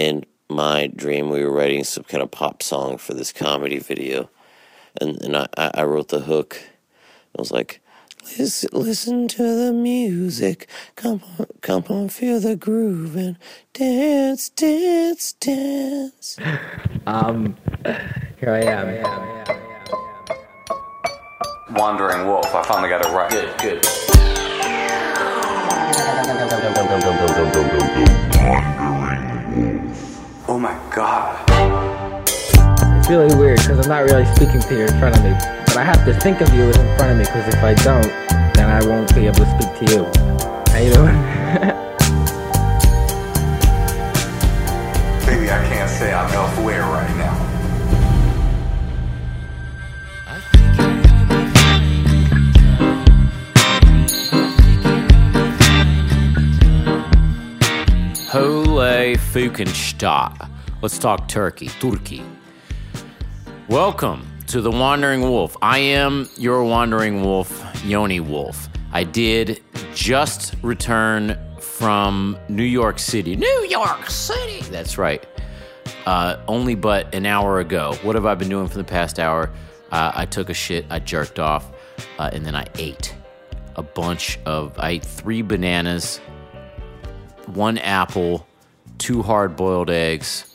in my dream, we were writing some kind of pop song for this comedy video, and and I I wrote the hook. I was like, listen, listen to the music, come on, come on, feel the groove and dance, dance, dance. Um, here I am. Wandering Wolf. I finally got it right. Good, good. Oh my god. It's really weird because I'm not really speaking to you in front of me, but I have to think of you as in front of me because if I don't, then I won't be able to speak to you. How you doing? Baby, I can't say I'm elsewhere right now. Hole Fukenstadt. Let's talk Turkey. Turkey. Welcome to the Wandering Wolf. I am your Wandering Wolf, Yoni Wolf. I did just return from New York City. New York City! That's right. Uh, only but an hour ago. What have I been doing for the past hour? Uh, I took a shit, I jerked off, uh, and then I ate a bunch of. I ate three bananas, one apple, two hard boiled eggs,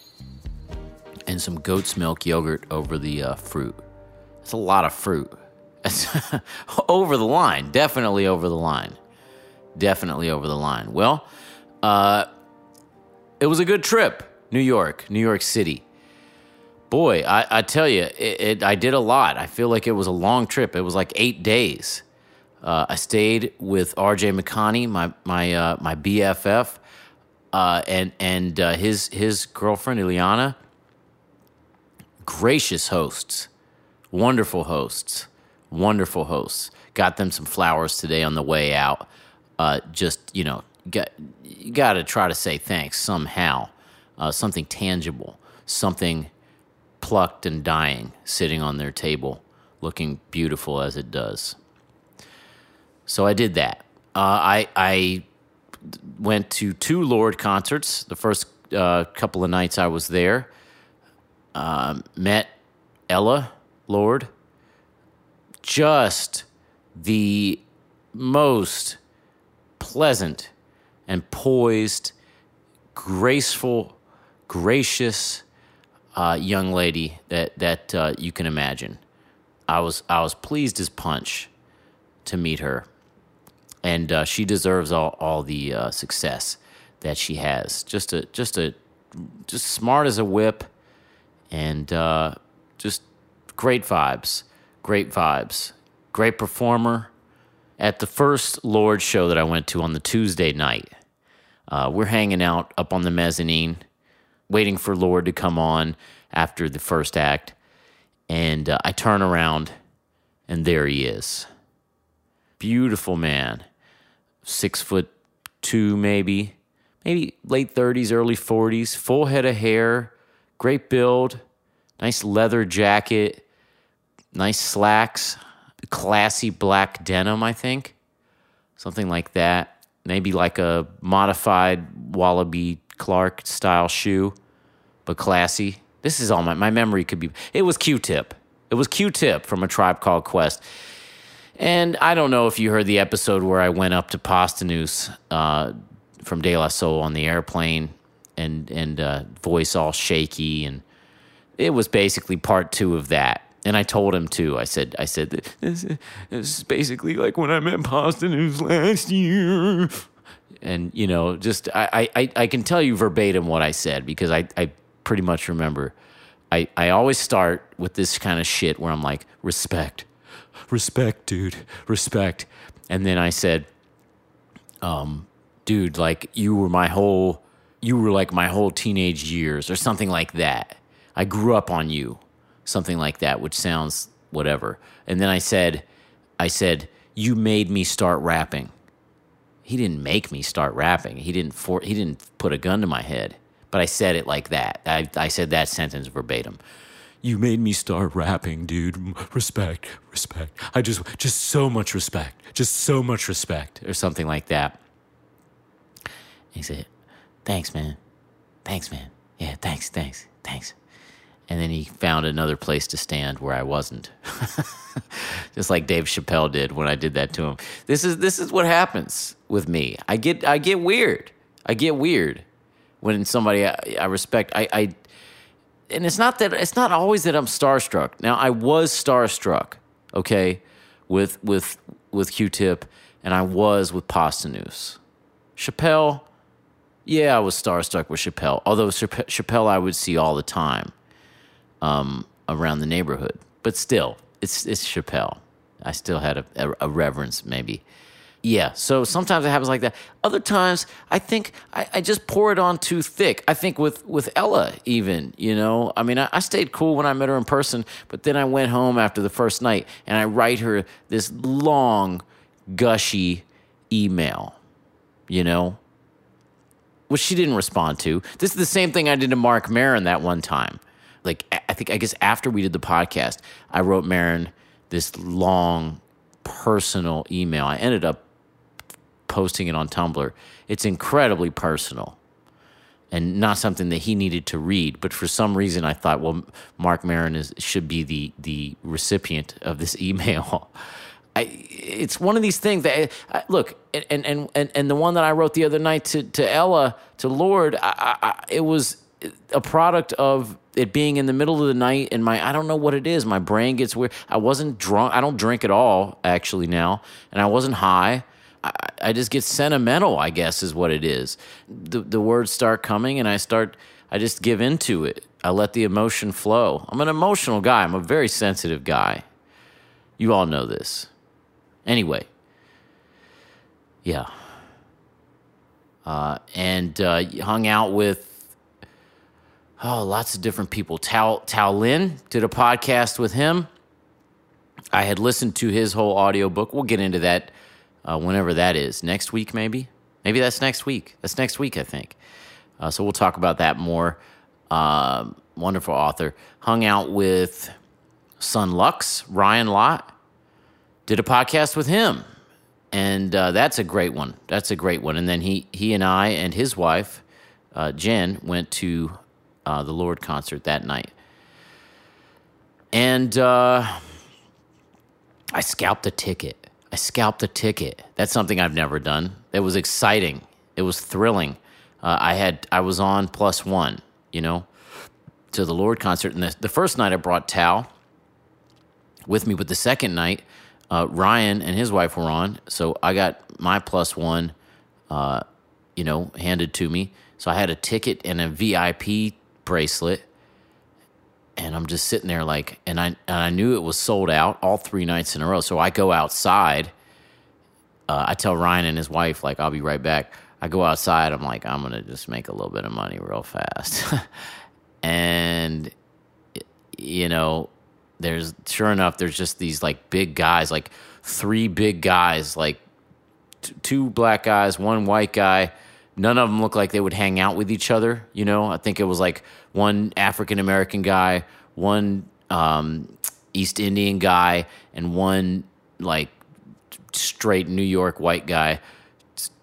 and some goat's milk yogurt over the uh, fruit. That's a lot of fruit. Over the line. Definitely over the line. Definitely over the line. Well, uh, it was a good trip. New York, New York City. Boy, I, I tell you, it, it, I did a lot. I feel like it was a long trip. It was like eight days. Uh, I stayed with R.J. McConney, my my uh, my BFF, uh, and and uh, his his girlfriend Ileana. Gracious hosts, wonderful hosts, wonderful hosts. Got them some flowers today on the way out. Uh, just you know, got you got to try to say thanks somehow. Uh, something tangible, something plucked and dying, sitting on their table, looking beautiful as it does. So I did that. Uh, I I went to two Lorde concerts. The first uh, couple of nights I was there, um, met Ella Lorde. Just the most pleasant and poised, graceful, gracious uh, young lady that that uh, you can imagine. I was I was pleased as punch to meet her and uh, she deserves all all the uh, success that she has. Just a just a just smart as a whip, and uh, just great vibes, great vibes, great performer. At the first Lorde show that I went to on the Tuesday night, uh, we're hanging out up on the mezzanine, waiting for Lorde to come on after the first act, and uh, I turn around, and there he is. Beautiful man. Six foot two, maybe, maybe late 30s, early 40s, full head of hair, great build, nice leather jacket, nice slacks, classy black denim, I think, something like that. Maybe like a modified Wallaby Clark style shoe, but classy. This is all my, my memory could be. It was Q Tip. It was Q Tip from a tribe called Quest. And I don't know if you heard the episode where I went up to Posdnuos uh, from De La Soul on the airplane and and uh, voice all shaky, and it was basically part two of that. And I told him too. I said, I said this, this is basically like when I met Posdnuos last year. And you know, just I, I I can tell you verbatim what I said because I I pretty much remember. I I always start with this kind of shit where I'm like respect respect, dude, respect. And then I said, um, dude, like you were my whole, you were like my whole teenage years or something like that. I grew up on you, something like that, which sounds whatever. And then I said, I said, you made me start rapping. He didn't make me start rapping. He didn't for, he didn't put a gun to my head. But I said it like that. I, I said that sentence verbatim you made me start rapping, dude. Respect, respect. I just, just so much respect, just so much respect, or something like that. he said, thanks, man. Thanks, man. Yeah, thanks, thanks, thanks. And then he found another place to stand where I wasn't. Just like Dave Chappelle did when I did that to him. This is this is what happens with me. I get I get weird. I get weird when somebody I, I respect. I, I and it's not that it's not always that I'm starstruck. Now I was starstruck, okay, with with with Q-Tip, and I was with Posdnuos. Chappelle, yeah, I was starstruck with Chappelle. Although Chapp- Chappelle, I would see all the time um, around the neighborhood, but still, it's it's Chappelle. I still had a, a, a reverence, maybe. Yeah, so sometimes it happens like that. Other times, I think I, I just pour it on too thick. I think with with Ella, even you know, I mean, I, I stayed cool when I met her in person, but then I went home after the first night and I write her this long, gushy email, you know, which she didn't respond to. This is the same thing I did to Marc Maron that one time. Like, I think, I guess after we did the podcast, I wrote Maron this long, personal email. I ended up posting it on Tumblr. It's incredibly personal and not something that he needed to read. But for some reason, I thought, well, Marc Maron is, should be the, the recipient of this email. I, it's one of these things that I, look and, and and and the one that I wrote the other night to to Ella to Lorde I, it was a product of it being in the middle of the night and my I don't know what it is. My brain gets weird. I wasn't drunk I don't drink at all actually now and I wasn't high. I, I just get sentimental I guess is what it is. The the words start coming and I start I just give into it. I let the emotion flow. I'm an emotional guy. I'm a very sensitive guy. You all know this Anyway, yeah. Uh, and uh, hung out with oh, lots of different people. Tao, Tao Lin did a podcast with him. I had listened to his whole audiobook. We'll get into that uh, whenever that is. Next week, maybe? Maybe that's next week. That's next week, I think. Uh, so we'll talk about that more. Uh, wonderful author. Hung out with Son Lux, Ryan Lott did a podcast with him, and uh, that's a great one. That's a great one. And then he he and I and his wife, uh, Jen, went to uh, the Lorde concert that night, and uh, I scalped a ticket. I scalped a ticket. That's something I've never done. It was exciting. It was thrilling. Uh, I had I was on plus one, you know, to the Lorde concert, and the, the first night I brought Tao with me, but the second night uh, Ryan and his wife were on, so I got my plus one, uh, you know, handed to me. So I had a ticket and a VIP bracelet, and I'm just sitting there like, and I and I knew it was sold out all three nights in a row. So I go outside. Uh, I tell Ryan and his wife like, I'll be right back. I go outside. I'm like, I'm gonna just make a little bit of money real fast, and you know there's sure enough there's just these like big guys like three big guys like t- two black guys one white guy. None of them look like they would hang out with each other you know? I think it was like one african american guy one um, east indian guy and one like straight new york white guy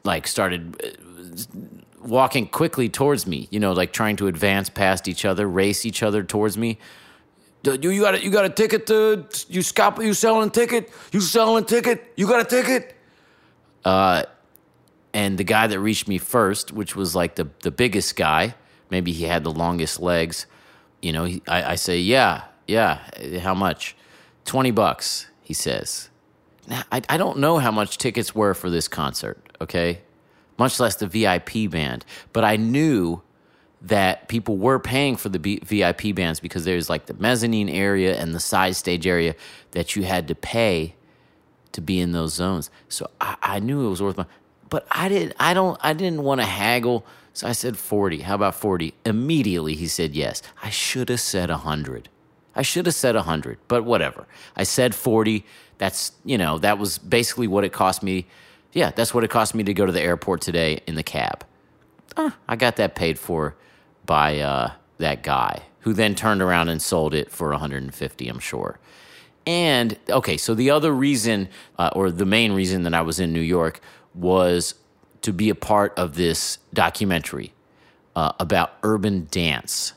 like started uh, walking quickly towards me you know like trying to advance past each other race each other towards me you, you got a, you got a ticket to you scalp you selling ticket? You selling ticket? You got a ticket? Uh and the guy that reached me first which was like the the biggest guy maybe he had the longest legs you know he, I, I say yeah yeah how much? 20 bucks he says. Now I, I don't know how much tickets were for this concert okay? Much less the vip band but i knew that people were paying for the B- VIP bands because there's like the mezzanine area and the side stage area that you had to pay to be in those zones. So I, I knew it was worth my, but I didn't. I don't. I didn't want to haggle. So I said forty. How about forty? Immediately he said yes. I should have said hundred. I should have said hundred, but whatever. I said forty. That's you know that was basically what it cost me. Yeah, that's what it cost me to go to the airport today in the cab. Uh, I got that paid for by uh, that guy, who then turned around and sold it for 150, I'm sure. And okay, so the other reason, uh, or the main reason that I was in New York was to be a part of this documentary uh, about urban dance.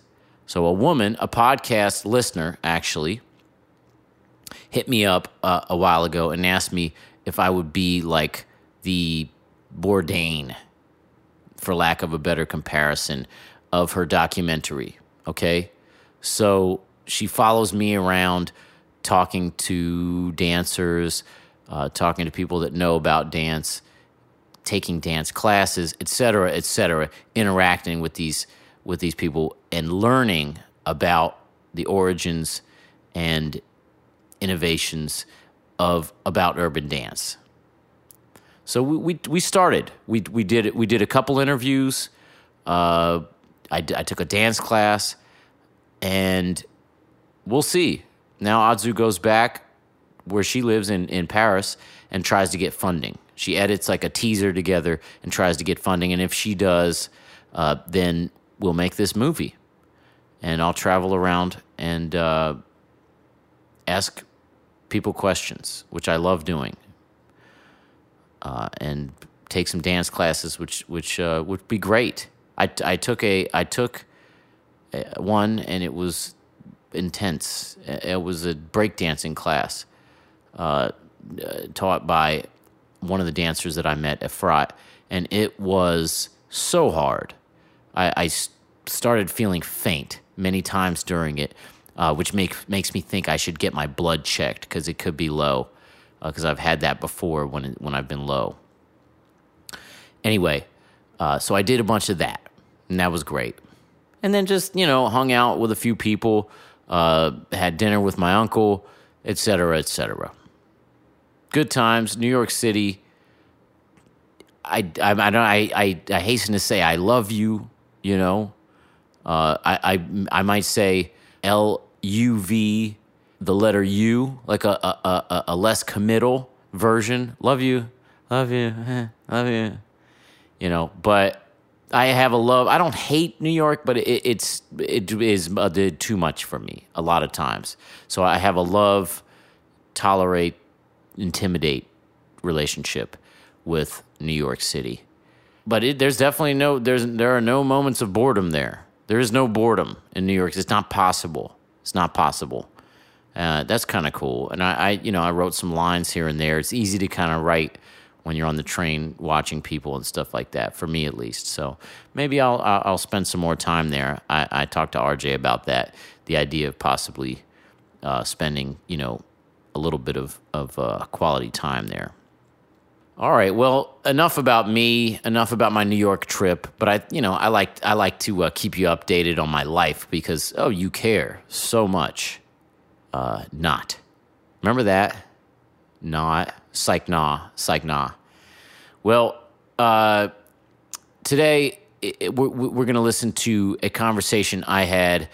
So, a woman, a podcast listener, actually, hit me up uh, a while ago and asked me if I would be like the Bourdain, for lack of a better comparison, of her documentary. Okay. So she follows me around talking to dancers, uh, talking to people that know about dance, taking dance classes, et cetera, et cetera, interacting with these with these people and learning about the origins and innovations of about urban dance. So we we, we started. We we did we did a couple interviews. Uh, I, I took a dance class, and we'll see. Now Adzu goes back where she lives in in Paris and tries to get funding. She edits like a teaser together and tries to get funding. And if she does, uh, then we'll make this movie, and I'll travel around and uh, ask people questions, which I love doing, uh, and take some dance classes, which which uh, would be great. I, I took a I took one, and it was intense. It was a breakdancing class uh, uh, taught by one of the dancers that I met at Frot, and it was so hard. I, I started feeling faint many times during it, uh, which make, makes me think I should get my blood checked because it could be low. Because I've had that before when when I've been low. Anyway, uh, so I did a bunch of that, and that was great. And then just you know hung out with a few people, uh, had dinner with my uncle, et cetera, et cetera. Good times, New York City. I I, I don't I, I I hasten to say I love you. You know, uh, I, I I might say L U V, the letter U, like a a, a, a less committal version. Love you, love you, love you. You know, but I have a love. I don't hate New York, but it, it's it is bit too much for me a lot of times. So I have a love, tolerate, intimidate relationship with New York City. But it, there's definitely no there's there are no moments of boredom there. There is no boredom in New York. It's not possible. It's not possible. Uh, that's kind of cool. And I, I, you know, I wrote some lines here and there. It's easy to kind of write when you're on the train watching people and stuff like that. For me, at least. So maybe I'll I'll spend some more time there. I, I talked to RJ about that. The idea of possibly uh, spending, you know, a little bit of of uh, quality time there. All right. Well, enough about me. Enough about my New York trip. But I, you know, I like I like to uh, keep you updated on my life because oh, you care so much. Uh, not. Remember that? Not. Psych nah. Psych nah. Well, uh, today it, it- we're, we're going to listen to a conversation I had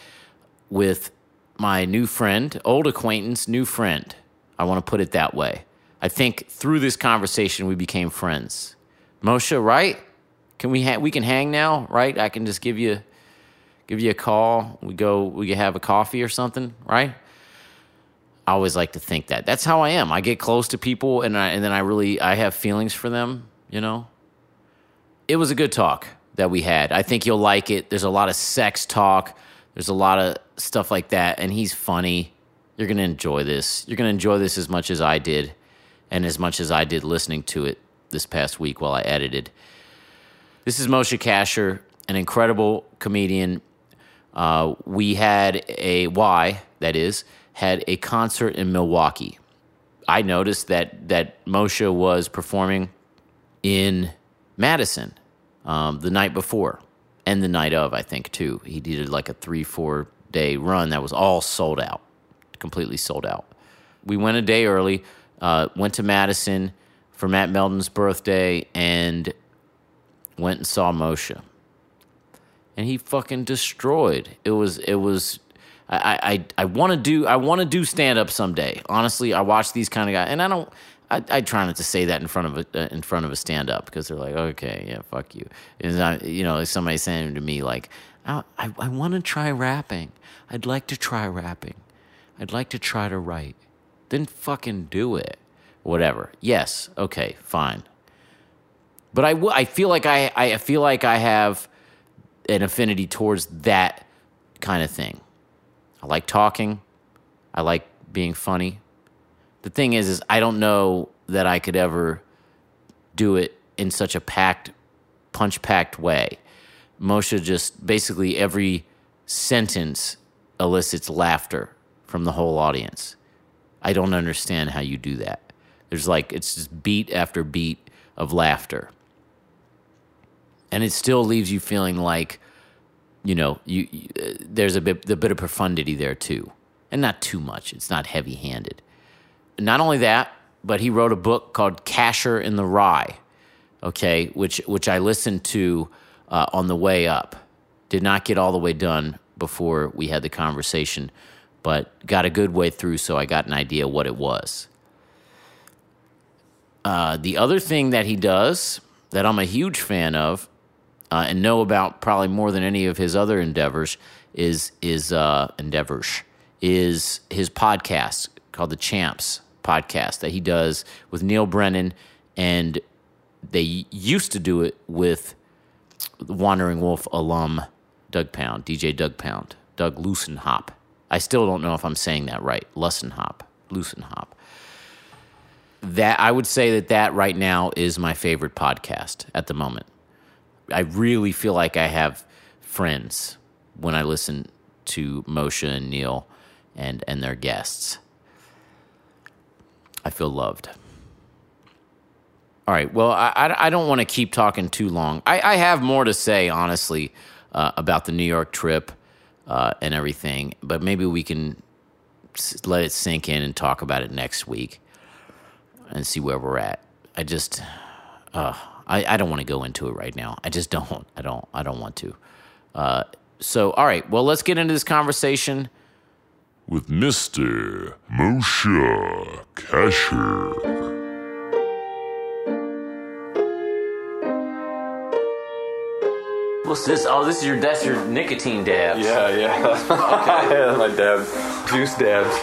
with my new friend, old acquaintance, new friend. I want to put it that way. I think through this conversation we became friends. Moshe, right? Can we ha- we can hang now, right? I can just give you give you a call. We go we can have a coffee or something, right? I always like to think that. That's how I am. I get close to people and I, and then I really I have feelings for them, you know? It was a good talk that we had. I think you'll like it. There's a lot of sex talk. There's a lot of stuff like that and he's funny. You're going to enjoy this. You're going to enjoy this as much as I did and as much as I did listening to it this past week while I edited. This is Moshe Kasher, an incredible comedian. Uh, we had a Y, that is, had a concert in Milwaukee. I noticed that that Moshe was performing in Madison um, the night before and the night of, I think, too. He did like a three, four day run that was all sold out, completely sold out. We went a day early, uh, went to Madison for Matt Meldon's birthday, and went and saw Moshe. And he fucking destroyed. It was, it was, I, I, I want to do, I want to do stand up someday. Honestly, I watch these kind of guys, and I don't, I, I try not to say that in front of a, uh, in front of a stand up because they're like, okay, yeah, fuck you. And I, you know, somebody saying to me like, I, I, I want to try rapping. I'd like to try rapping. I'd like to try to write. Then fucking do it. Whatever. Yes. Okay. Fine. But I, w- I feel like I, I feel like I have an affinity towards that kind of thing. I like talking. I like being funny. The thing is, is I don't know that I could ever do it in such a packed, punch packed way. Moshe just basically every sentence elicits laughter from the whole audience. I don't understand how you do that. There's like it's just beat after beat of laughter. And it still leaves you feeling like you know, you, you uh, there's a bit the bit of profundity there too. And not too much. It's not heavy-handed. Not only that, but he wrote a book called Kasher in the Rye, okay, which which I listened to uh, on the way up. Did not get all the way done before we had the conversation, but got a good way through, so I got an idea what it was. Uh, the other thing that he does that I'm a huge fan of uh, and know about probably more than any of his other endeavors is is uh, endeavors is his podcast called the Champs podcast that he does with Neal Brennan, and they used to do it with Wandering Wolf alum Doug Pound, DJ Doug Pound, Doug Lussenhop. I still don't know if I'm saying that right. Lussenhop, Lusenhop. That I would say that that right now is my favorite podcast at the moment. I really feel like I have friends when I listen to Moshe and Neil and and their guests. I feel loved. All right. Well, I, I, don't want to keep talking too long. I, I have more to say, honestly, uh, about the New York trip uh, and everything, but maybe we can let it sink in and talk about it next week and see where we're at. I just, uh, I, I don't want to go into it right now. I just don't. I don't. I don't want to. Uh, so, all right. Well, let's get into this conversation. with Mr. Moshe Kasher. What's this? Oh, this is your that's your nicotine dabs. Yeah, yeah. yeah, my dab. Juice dabs.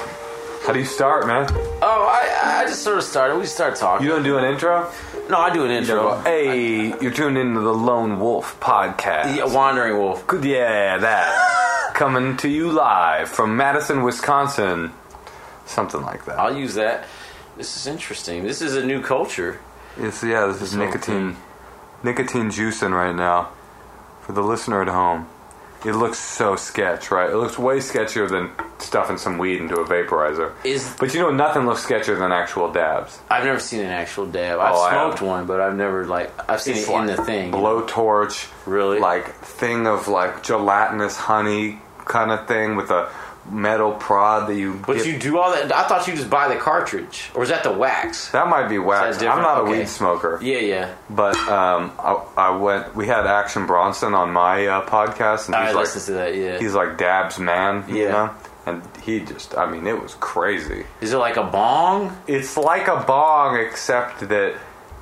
How do you start, man? Oh, I I just sort of started. We just start talking. You don't do an intro? no, I do an intro. Hey, you're tuned into the Lone Wolf podcast. Yeah, Wandering Wolf. Yeah, that. Coming to you live from Madison, Wisconsin. Something like that. I'll use that. This is interesting. This is a new culture. It's, yeah, this is nicotine, nicotine juicing right now. For the listener at home, it looks so sketch, right? It looks way sketchier than stuffing some weed into a vaporizer. Is But you know, nothing looks sketchier than actual dabs. I've never seen an actual dab. Oh, I've Oh, smoked one, but I've never like I've seen it in the thing. blowtorch, Really? like thing of like gelatinous honey kind of thing with a metal prod that you. But get- you do all that. I thought you just buy the cartridge, or is that the wax? that might be wax. I'm not a weed smoker, Yeah, yeah. but um, I, I went. We had Action Bronson on my uh, podcast, and I he's like, listened to that. Yeah. he's like Dab's man, you know. And he just, I mean, it was crazy. Is it like a bong? It's like a bong, except that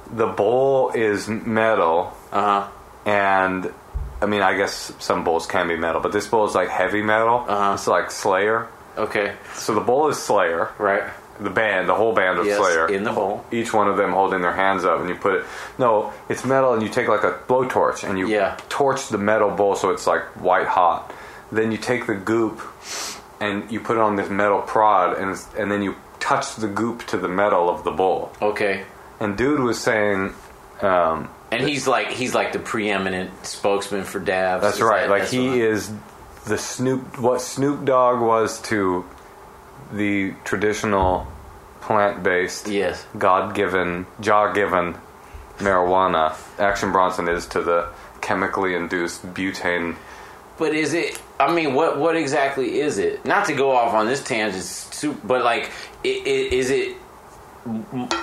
the bowl is metal, Uh huh. and I mean, I guess some bowls can be metal, but this bowl is like heavy metal. Uh-huh. It's like Slayer. Okay. So the bowl is Slayer, Right. the band, the whole band of Yes. Slayer. In the bowl. Each one of them holding their hands up, and you put it. No, it's metal, and you take like a blowtorch, and you Yeah. torch the metal bowl so it's like white hot. Then you take the goop, and you put it on this metal prod, and and then you touch the goop to the metal of the bowl. Okay. And dude was saying, um, And he's like he's like the preeminent spokesman for dabs. That's right. that- like that's he is the Snoop. What Snoop Dogg was to the traditional plant-based, Yes. God-given, Jah-given marijuana. Action Bronson is to the chemically induced butane. But is it? I mean, what what exactly is it? Not to go off on this tangent, but like, is it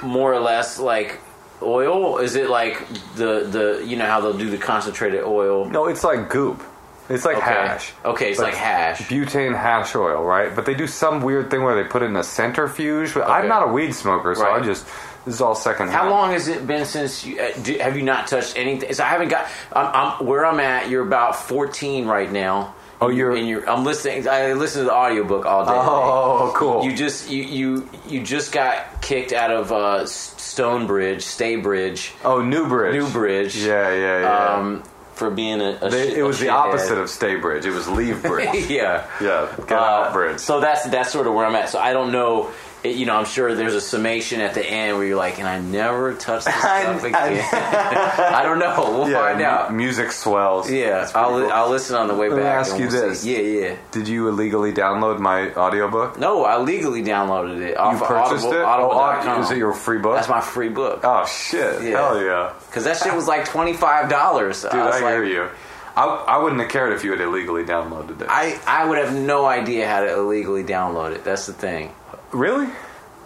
more or less like oil? Is it like the the you know how they'll do the concentrated oil? No, it's like goop. It's like Okay. hash. Okay, it's But like hash. Butane hash oil, right? But they do some weird thing where they put it in a centrifuge. But I'm not a weed smoker, so Right. I just this is all second. How long has it been since you uh, do, have you not touched anything? So I haven't got. I'm, I'm where I'm at. You're about 14 right now. Oh, you're- and you're. I'm listening. I listen to the audiobook all day. Oh, cool. You just you you you just got kicked out of uh, Stonebridge, Staybridge. oh, Newbridge. Newbridge. Yeah, yeah, yeah. Um, for being a. a They, shit- it was the opposite of stay bridge. It was leave bridge. yeah. yeah, get Uh, out bridge. So that's that's sort of where I'm at. So I don't know. It, you know, I'm sure there's a summation at the end where you're like, and I never touched this I- stuff again. I, don't know. We'll yeah, find mu- out. music swells. Yeah, I'll, cool. I'll listen on the way Let me back. ask and you we'll this. see. Yeah, yeah. Did you illegally download my audiobook? No, I legally downloaded it off You purchased Audible, it? Audible.com. oh, oh is it your free book? That's my free book. Oh shit! Yeah. Hell yeah, Because that shit was like twenty five dollars. dude! I, hear you. I, I wouldn't have cared if you had illegally downloaded it. I, I would have no idea how to illegally download it. That's the thing. Really?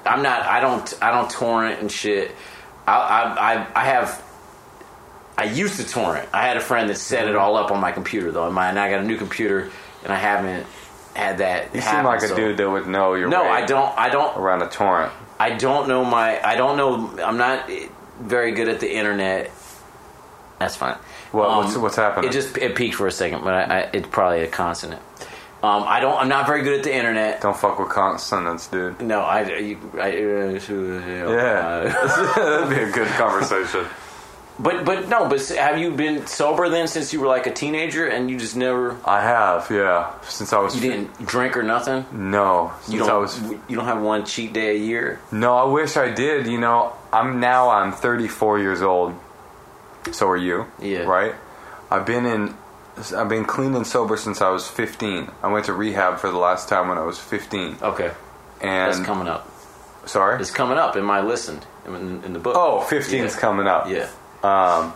I'm not. I don't. I don't torrent and shit. I I I, I have. I used to torrent. I had a friend that set it Mm-hmm. all up on my computer though. And my, and I got a new computer, and I haven't had that. You seem happen, like a dude that would know your No, way I don't. I don't. around a torrent. I don't know my. I don't know. I'm not very good at the internet. That's fine. Well, Um, what's- what's happening? It just it peaked for a second, but I, I, it's probably a consonant. Um, I don't. I'm not very good at the internet. Don't fuck with consonants, dude. No, I. You, I uh, Yeah, that'd be a good conversation. But but no. But have you been sober then since you were like a teenager and you just never I have, yeah, since I was. you didn't drink or nothing? No, since You I don't. was. you don't have one cheat day a year. No, I wish I did. You know, I'm now. I'm 34 years old. So are you? Yeah. Right. I've been in. I've been clean and sober since I was 15. I went to rehab for the last time when I was 15. Okay, And that's coming up. sorry. It's coming up in my listened in, in the book. Oh, 15's Yeah. coming up. Yeah. Um,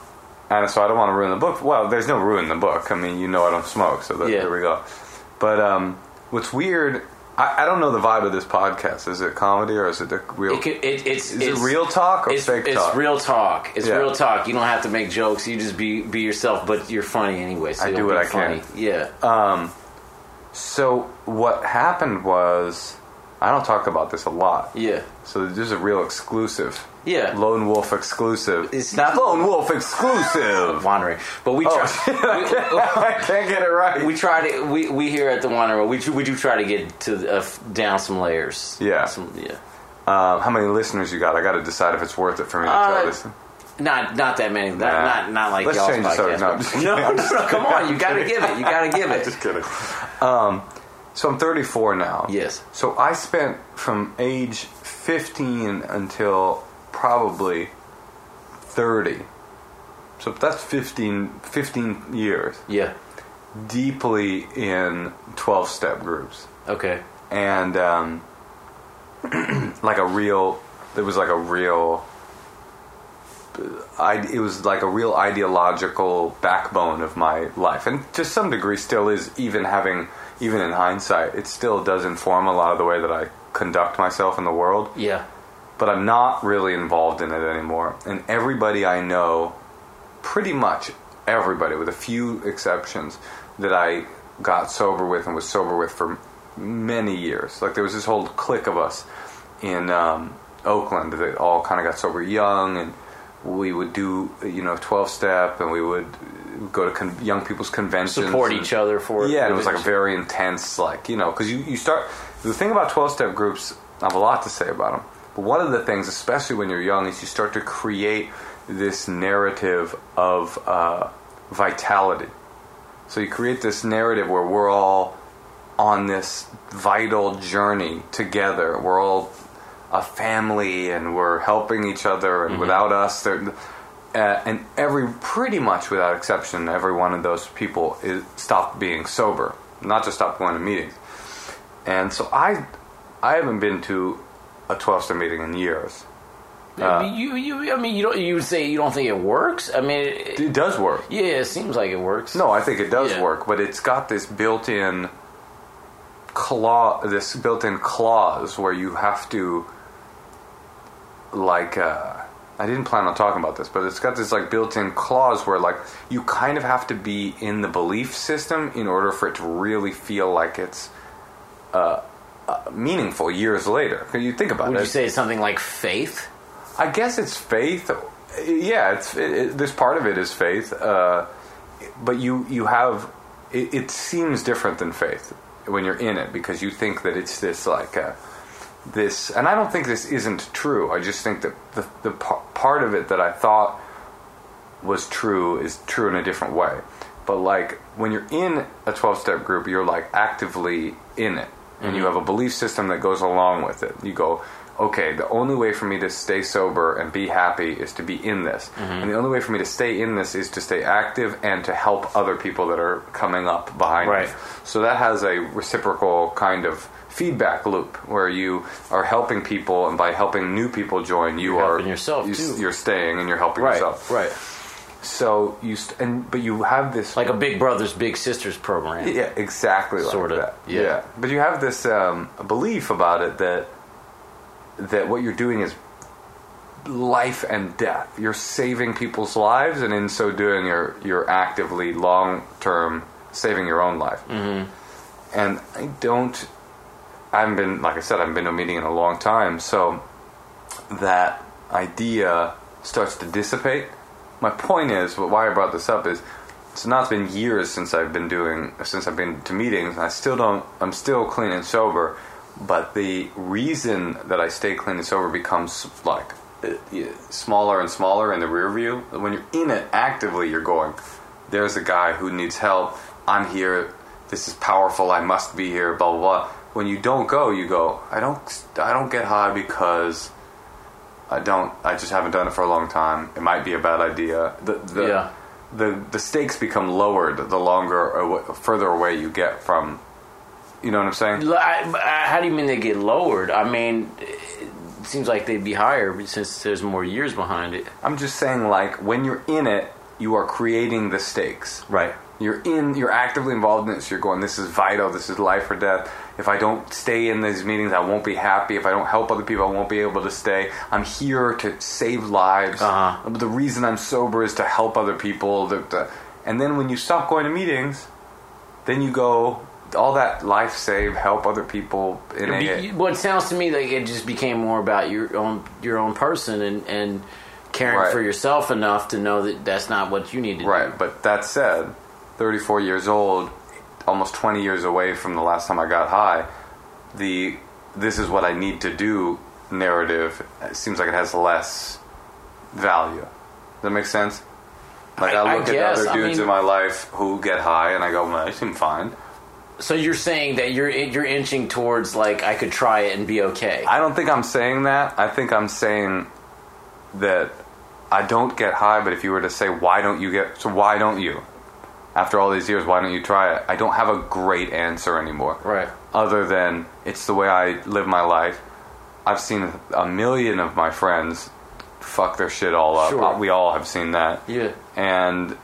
and so I don't want to ruin the book. Well, there's no ruin the book. I mean, you know I don't smoke, so that, Yeah. there we go. But um, what's weird, I, I don't know the vibe of this podcast. Is it comedy or is it the real? It, it, it's is it's, it real talk or it's, fake it's talk? It's real talk. It's Yeah. real talk. You don't have to make jokes. You just be be yourself, but you're funny anyway. So I do what I can. funny. Yeah. Um, so what happened was, I don't talk about this a lot. yeah. So this is a real exclusive. Yeah. Lone Wolf exclusive. It's not- Lone Wolf exclusive. Wandering, but we try. I can't get it right. we, we try to. We, we here at the Wandering, we we do try to get to uh, down some layers. Yeah. Some, yeah. Um, how many listeners you got? I got to decide if it's worth it for me to Uh, try this. Not not that many. Not Nah. not, not like Let's y'all's change the subject. No, No, no, no, Come on, you got to give it. You got to give it. Just kidding. Um, so I'm 34 now. Yes. So I spent from age 15 until probably 30. So that's 15, 15 years Yeah. deeply in 12 step groups. Okay. And um, like a real, there was like a real, I, it was like a real ideological backbone of my life. And to some degree still is, even having, even in hindsight, it still does inform a lot of the way that I conduct myself in the world Yeah. but I'm not really involved in it anymore. And everybody I know, pretty much everybody, with a few exceptions, that I got sober with and was sober with for many years. Like there was this whole clique of us in um, Oakland that all kind of got sober young, and we would do you know twelve step, and we would go to con- young people's conventions, Support and- each other for yeah, it was like a very intense, like you know, because you you start the thing about twelve step groups. I have a lot to say about them, but one of the things, especially when you're young, is you start to create this narrative of uh, vitality. So you create this narrative where we're all on this vital journey together. We're all a family, and we're helping each other. And without us, there. Uh, and every, pretty much without exception, every one of those people is stopped being sober, not just stopped going to meetings. And so I, I haven't been to a twelve step meeting in years. I mean, you, you, I mean, you don't. You would say you don't think it works. I mean, it, It does work. yeah, it seems like it works. No, I think it does Yeah. work, but it's got this built-in clause, this built-in clause where you have to, like, uh, I didn't plan on talking about this, but it's got this like built-in clause where like you kind of have to be in the belief system in order for it to really feel like it's uh, uh, meaningful years later. You think about Would it. you say it's something like faith? I guess it's faith. Yeah, it's it, it, this part of it is faith, uh, but you you have it, it seems different than faith when you're in it because you think that it's this like uh, this, and I don't think this isn't true. I just think that the the par- part of it that I thought was true is true in a different way. But like when you're in a 12 step group, you're like actively in it and you mm-hmm. have a belief system that goes along with it. You go, okay, the only way for me to stay sober and be happy is to be in this. Mm-hmm. And the only way for me to stay in this is to stay active and to help other people that are coming up behind Right. me. So that has a reciprocal kind of feedback loop where you are helping people and by helping new people join you You're are yourself, you, too. you're staying and you're helping Right, yourself. right. So you st- and but you have this Like a Big Brothers Big Sisters program. yeah, exactly like Sorta, that. yeah. But you have this um, belief about it that that what you're doing is life and death. You're saving people's lives, and in so doing, you're you're actively long term saving your own life. Mm-hmm. And I don't. I haven't been, like I said, I haven't been to a meeting in a long time, so that idea starts to dissipate. My point is, why I brought this up is, it's not been years since I've been doing, since I've been to meetings, and I still don't, I'm still clean and sober, but the reason that I stay clean and sober becomes like uh, smaller and smaller in the rear view. When you're in it actively, you're going, there's a guy who needs help. I'm here. This is powerful. I must be here. Blah blah blah. When you don't go, you go. I don't. I don't get high because I don't. I just haven't done it for a long time. It might be a bad idea. The the Yeah. the, the stakes become lowered the longer further away you get from. You know what I'm saying? I- uh, How do you mean they get lowered? I mean, it seems like they'd be higher since there's more years behind it. I'm just saying, like when you're in it, you are creating the stakes. Right. You're in. You're actively involved in it. So you're going. This is vital. This is life or death. If I don't stay in these meetings, I won't be happy. If I don't help other people, I won't be able to stay. I'm here to save lives. Uh-huh. The reason I'm sober is to help other people. The, the, and then when you stop going to meetings, then you go all that life save, help other people in Be- AA. Well, it sounds to me like it just became more about your own your own person and and caring Right. for yourself enough to know that that's not what you need to do. Right, but that said, 34 years old, almost 20 years away from the last time I got high, the this is what I need to do narrative seems like it has less value. Does that make sense? Like I, I- I look guess, at I other dudes mean- in my life who get high and I go, well, they seem fine. So you're saying that you're you're inching towards like I could try it and be okay. I don't think I'm saying that. I think I'm saying that I don't get high, but if you were to say, why don't you get, so why don't you? After all these years, why don't you try it? I don't have a great answer anymore. Right. Other than it's the way I live my life. I've seen a million of my friends fuck their shit all up. Sure. We all have seen that. Yeah. And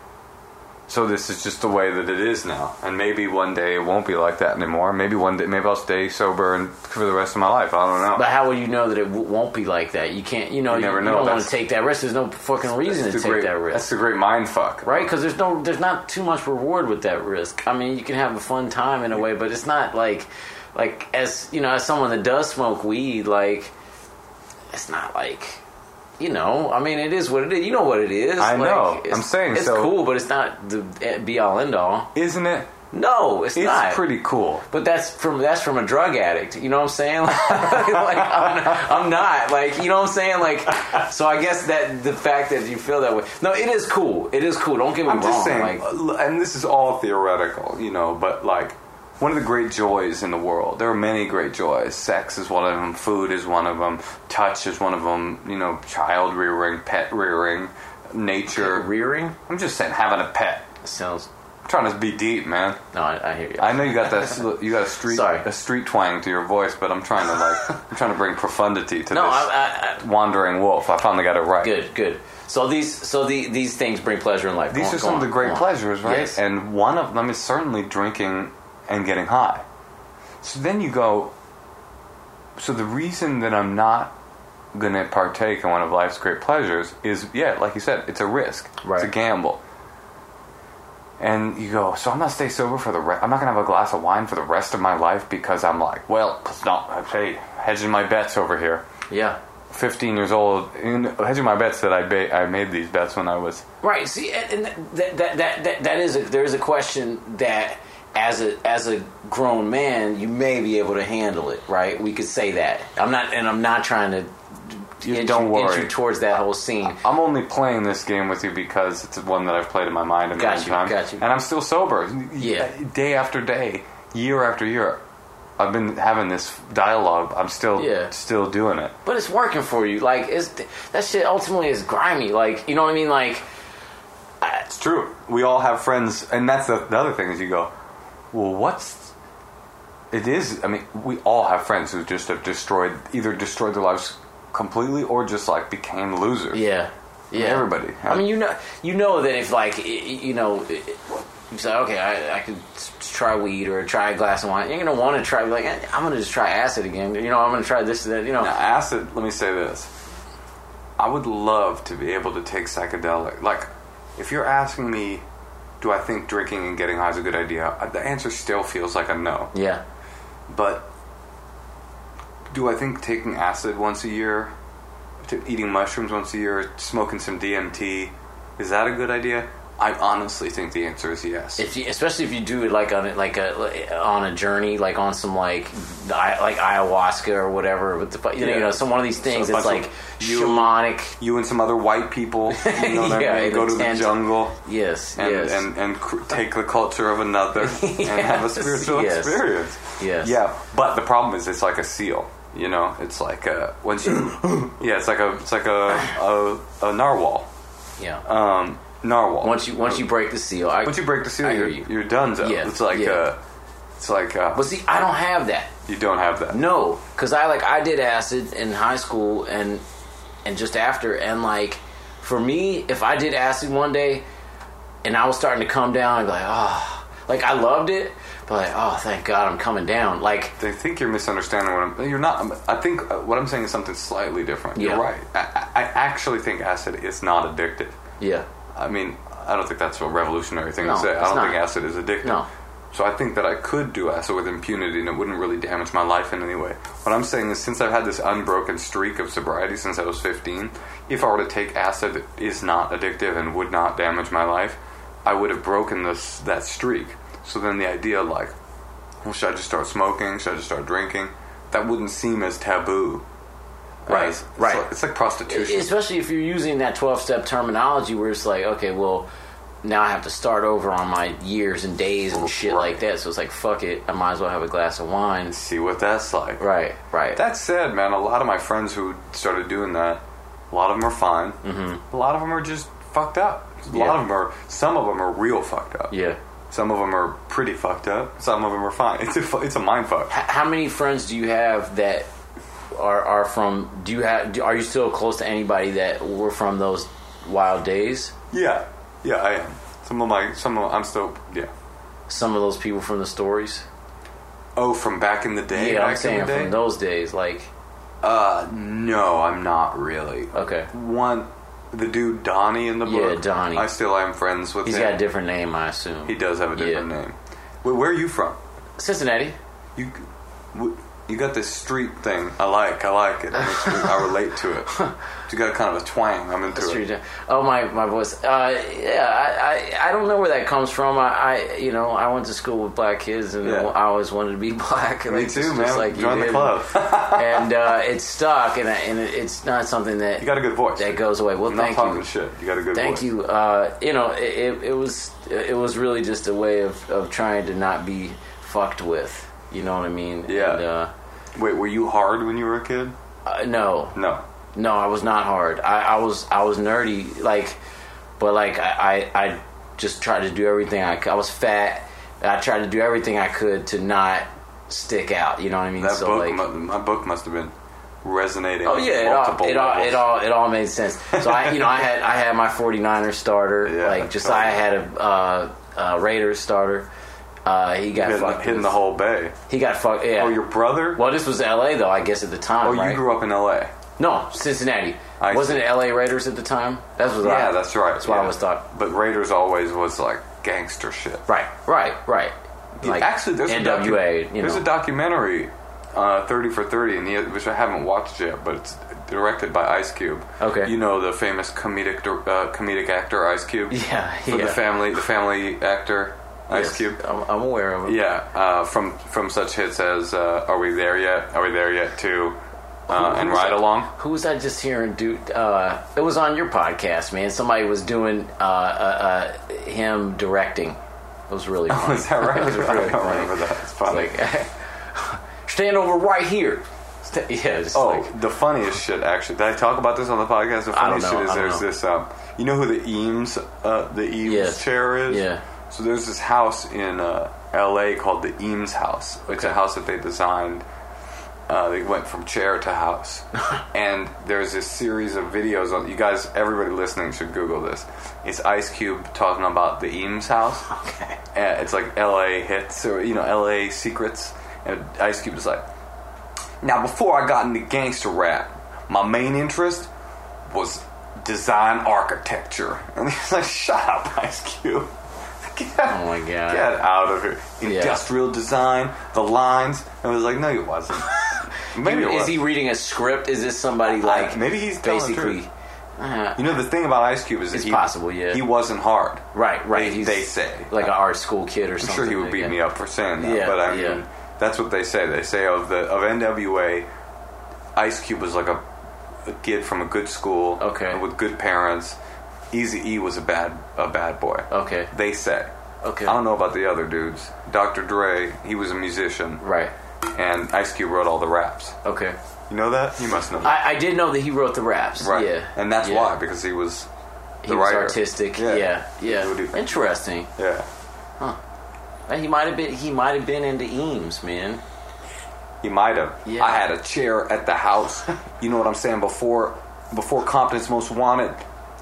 so this is just the way that it is now. And maybe one day it won't be like that anymore. Maybe one day, maybe I'll stay sober and for the rest of my life. I don't know. But how will you know that it w- won't be like that? You can't. You know. You You, never you know. don't want to take that risk. There's no fucking reason to take great, that risk. That's the great mind fuck. right? Because there's no, there's not too much reward with that risk. I mean, you can have a fun time in a way, but it's not like, like as you know, as someone that does smoke weed, like, it's not like, you know, I mean, it is what it is. You know what it is. I Like, know. I'm saying, it's so- cool, but it's not the eh, be all end all. Isn't it? No, it's, It's not. pretty cool. But that's from that's from a drug addict. You know what I'm saying? Like, like, I'm, I'm not like you know what I'm saying. Like so, I guess that the fact that you feel that way. No, it is cool. It is cool. Don't get me I'm wrong. just saying, like, and this is all theoretical, you know, but like one of the great joys in the world. There are many great joys. Sex is one of them. Food is one of them. Touch is one of them. You know, child rearing, pet rearing, nature. rearing I'm just saying, having a pet. sounds. I'm trying to be deep, man. No, I, I hear you. I know you got that. You got a street, Sorry. a street twang to your voice, but I'm trying to like, I'm trying to bring profundity to no, this I, I, wandering wolf. I finally got it right. Good, good. So these, so the, these things bring pleasure in life. These on, are some of the great pleasures, right? Yes. And one of them is certainly drinking and getting high. So then you go, so the reason that I'm not going to partake in one of life's great pleasures is, yeah, like you said, it's a risk. Right. It's a gamble. And you go, so I'm not stay sober for the re- I'm not gonna have a glass of wine for the rest of my life because I'm like, well, it's not. Hey, hedging my bets over here. yeah. 15 years old, in, hedging my bets that I ba- I made these bets when I was Right. See, and, and that, that, that, that, that is a, there is a question that as a as a grown man, you may be able to handle it. Right. We could say that. I'm not, and I'm not trying to get don't you, worry. you towards that whole scene. I'm only playing this game with you because it's one that I've played in my mind a million you, times. got you. And I'm still sober. Yeah. Day after day, year after year, I've been having this dialogue. I'm still Yeah. still doing it. But it's working for you. Like it's that shit ultimately is grimy. Like you know what I mean? Like It's true. We all have friends, and that's the, the other thing is you go, well, what's it is. I mean, we all have friends who just have destroyed either destroyed their lives completely or just like became losers. yeah, yeah. Everybody. I mean, you know, you know that if like you know. You say, okay, I, I could try weed or try a glass of wine. You're gonna want to try, like, eh, I'm gonna just try acid again. You know, I'm gonna try this, and that. You know, Now, acid. Let me say this. I would love to be able to take psychedelic. Like, if you're asking me, do I think drinking and getting high is a good idea? uh, The answer still feels like a no. yeah, But do I think taking acid once a year, eating mushrooms once a year, smoking some DMT, is that a good idea? I honestly think the answer is yes. if you, especially if you do it like on a, like a on a journey, like on some like like ayahuasca or whatever. With the you know, you know, some one of these things. So it's like you- shamanic. you and some other white people, you know Yeah, I mean? Go to the jungle. Yes, and yes, and and cr- take the culture of another and have a spiritual yes. experience. yes. Yeah, but the problem is it's like a seal. You know, it's like a once you yeah, it's like a it's like a a, a narwhal. yeah. Um, narwhal. once you once you break the seal, I, once you break the seal, I you're, you. you're done. Though. Yeah, It's like yeah. uh, it's like uh, But see, I don't have that. you don't have that. No, because I like I did acid in high school and and just after, and like for me, if I did acid one day and I was starting to come down, I'd be like, oh, like I loved it, but like, oh, thank God, I'm coming down. Like, They think you're misunderstanding what I'm. You're not. I think uh, what I'm saying is something slightly different. Yeah. You're right. I I actually think acid is not addictive. yeah, I mean, I don't think that's a revolutionary thing No, to say. I don't not. think acid is addictive. No. So I think that I could do acid with impunity and it wouldn't really damage my life in any way. What I'm saying is, since I've had this unbroken streak of sobriety since I was 15, if I were to take acid that is not addictive and would not damage my life, I would have broken this that streak. So then the idea, like, well, should I just start smoking? Should I just start drinking? That wouldn't seem as taboo. Right, as- it's right. Like, it's like prostitution. especially if you're using that 12 step terminology where it's like, okay, well, now I have to start over on my years and days and shit Right. like that. So it's like, fuck it, I might as well have a glass of wine. See what that's like. Right, right. That said, man, a lot of my friends who started doing that, a lot of them are fine. Mm-hmm. A lot of them are just fucked up. A Yeah. lot of them are. Some of them are real fucked up. yeah. Some of them are pretty fucked up. Some of them are fine. It's a it's a mind fuck. How many friends do you have that are are from? Do you have? Do, are you still close to anybody that were from those wild days? Yeah, yeah, I am. Some of my some of I'm still yeah. Some of those people from the stories. Oh, from back in the day. yeah, back I'm saying in the day? from those days. Like, Uh, no, I'm not really. okay, One, the dude Donnie in the book. Yeah. Donnie. I still am friends with he's him. got a different name, I assume. He does have a different Yeah. name. Wait, where are you from? Cincinnati. You, you got this street thing. I like. I like it. Me, I relate to it. You got kind of a twang. I'm into it. Oh my, my voice. Uh, yeah, I, I, I don't know where that comes from. I, I, you know, I went to school with black kids, and Yeah. I always wanted to be black. Me like, too, just- man. just like you Join the did. club. and uh, it stuck, and, I- and it's not something that you got a good voice. that goes away. Well, not thank you. shit. You got a good voice. Thank voice. you. Uh, you know, it, it, it was it was really just a way of, of trying to not be fucked with. You know what I mean? Yeah. And, uh, Wait, were you hard when you were a kid? uh, no, No. no, I was not hard. I, I was I was nerdy, like, but like I, I I just tried to do everything I could. I was fat. I tried to do everything I could to not stick out. You know what I mean? That so book, like, mu- my book must have been resonating. Oh yeah, it all, it all it all it all made sense. So I you know I had I had my 49er starter, Yeah, like Josiah had a uh, uh, Raiders starter. Uh, he got hitting, fucked. the whole bay. He got fucked. Yeah. Oh, your brother? well, this was L.A. though, I guess at the time. oh, you right? grew up in L.A. No, Cincinnati. I Wasn't see. it L.A. Raiders at the time? That's what. Yeah, I, that's right. That's what yeah. I was thought. But Raiders always was like gangster shit. Right, right, right. Like Actually, there's a, docu- you there's a documentary, uh, Thirty for Thirty, and the, which I haven't watched yet, but it's directed by Ice Cube. Okay. You know the famous comedic uh, comedic actor Ice Cube. Yeah, For yeah. the family, the family actor Ice Yes, Cube. I'm, I'm aware of it. Yeah, uh, from from such hits as uh, "Are We There Yet?" "Are We There Yet?" Too. uh, and ride along. Who was I just hearing? Do uh, it was on your podcast, man. Somebody was doing uh, uh, uh, him directing. It was really funny. Is that right? it was I really don't funny. remember that. It's funny. It's like stand over right here. Yeah, Oh, like the funniest shit! Actually, did I talk about this on the podcast? The I funniest know, shit is I there's know. this. Um, you know who the Eames, uh, the Eames Yes. chair is? Yeah. So there's this house in uh, L.A. called the Eames House. It's a house that they designed. Uh, they went from chair to house, and there's this series of videos on. You guys, everybody listening should Google this. It's Ice Cube talking about the Eames house. okay. Uh, it's like L.A. hits or you know L.A. secrets, and Ice Cube is like, now before I got into gangster rap, my main interest was design architecture, and he's like, shut up, Ice Cube. Get, Oh my God. Get out of here. Yeah. Industrial design, the lines. And I was like, no, you wasn't. Maybe is was. he reading a script? Is this somebody like maybe he's basically? Uh, You know the thing about Ice Cube is that It's he, possible, yeah. he wasn't hard. right, right. They, they say like an art school kid or I'm something. sure he would beat me up for saying that, Yeah, but I mean, yeah. that's what they say. They say of the of NWA, Ice Cube was like a, a kid from a good school, Okay. with good parents. Easy E was a bad a bad boy. Okay. They say. Okay. I don't know about the other dudes. Dr. Dre, he was a musician, Right. and Ice Cube wrote all the raps. Okay. You know that? You must know that. I, I did know that he wrote the raps. right. Yeah. And that's Yeah. why, because he was he the was writer. artistic. Yeah. Yeah. Yeah. He Interesting. Yeah. Uh, He might have been. He might have been into Eames, man. He might have. Yeah. I had a chair at the house. you know what I'm saying? Before before Compton's Most Wanted,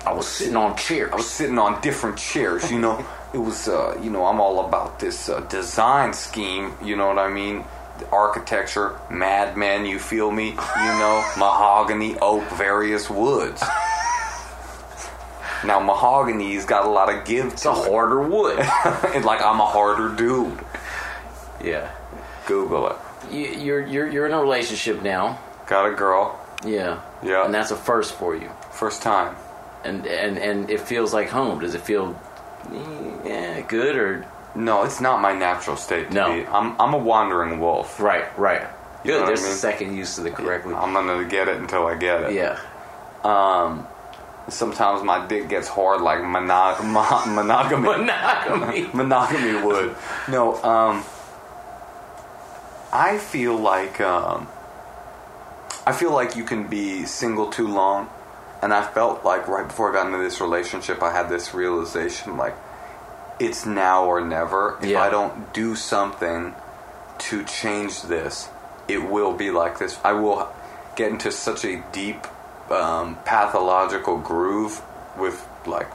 I was sitting on chairs. I was sitting on different chairs. You know, it was uh, you know I'm all about this uh, design scheme. You know what I mean? The architecture, madmen. You feel me? You know, mahogany, oak, various woods. Now mahogany's got a lot of give It's a to harder wood. it. and like I'm a harder dude. yeah. Google it. You, you're you're you're in a relationship now. Got a girl. Yeah. Yeah. And that's a first for you. First time. And and and it feels like home. Does it feel eh, yeah, good or No, it's not my natural state to No. be. I'm I'm a wandering wolf. right? Right. You Good. what I There's mean? the second use of the correctly. I'm gonna get it until I get it. Yeah. Um, sometimes my dick gets hard like monog- mo- monogamy. Monogamy. monogamy would. No, um, I feel like um, I feel like you can be single too long, and I felt like right before I got into this relationship, I had this realization like it's now or never. If Yeah. I don't do something to change this, it will be like this. I will get into such a deep um, pathological groove with like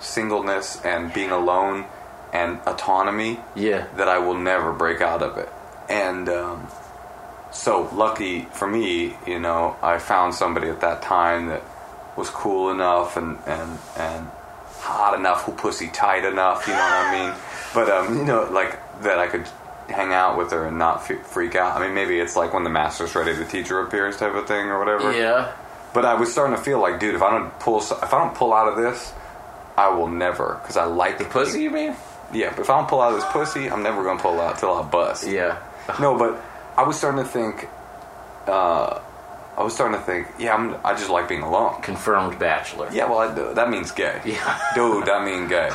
singleness and being alone and autonomy Yeah. that I will never break out of it. And um, so, lucky for me, you know, I found somebody at that time that was cool enough and and and hot enough, who pussy tight enough, you know what I mean? But um, you know, like that I could hang out with her and not f- freak out. I mean, maybe it's like when the master's ready, the teacher appears, type of thing, or whatever. Yeah. But I was starting to feel like, dude, if I don't pull, if I don't pull out of this, I will never, because I like the Pussy, you mean? Yeah, but if I don't pull out of this pussy, I'm never gonna pull out till I bust. Yeah. No, but I was starting to think. Uh, I was starting to think, yeah, I'm, I just like being alone. Confirmed bachelor. Yeah, well, I that means gay. Yeah. dude, that means gay.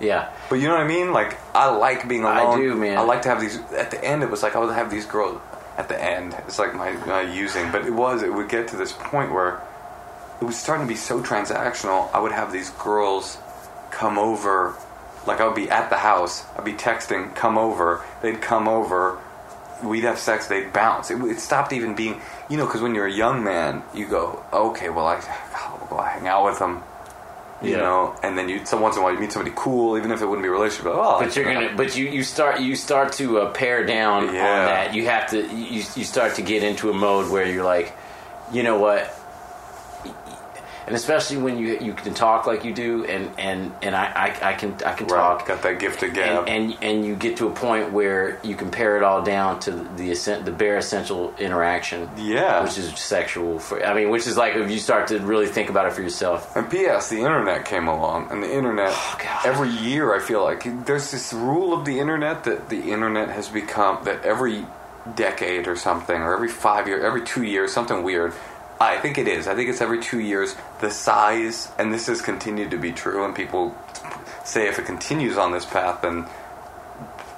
Yeah. But you know what I mean? Like, I like being alone. I do, man. I like to have these. At the end, it was like I would have these girls. At the end, it's like my, my using, but it was. It would get to this point where it was starting to be so transactional. I would have these girls come over. Like I would be at the house. I'd be texting, "Come over." They'd come over. We'd have sex. They'd bounce. It, it stopped even being, you know, because when you're a young man, you go, "Okay, well, I, I'll go hang out with them." You Yeah. know, and then you so once in a while you meet somebody cool, even if it wouldn't be a relationship. But, oh, But you're gonna, but you, you start you start to uh, pare down on that. You have to you, you start to get into a mode where you're like, you know what, and especially when you you can talk like you do, and and and I I, I can I can Right, talk, got that gift of gab. and, and and you get to a point where you can pare it all down to the essen- the bare essential interaction. Yeah. which is sexual. For I mean, which is like if you start to really think about it for yourself. And P.S. The internet came along, and the internet. Oh, every year, I feel like there's this rule of the internet that the internet has become that every decade or something, or every five year, every two years, something weird. I think it is. I think it's every two years. The size, and this has continued to be true, and people say if it continues on this path, then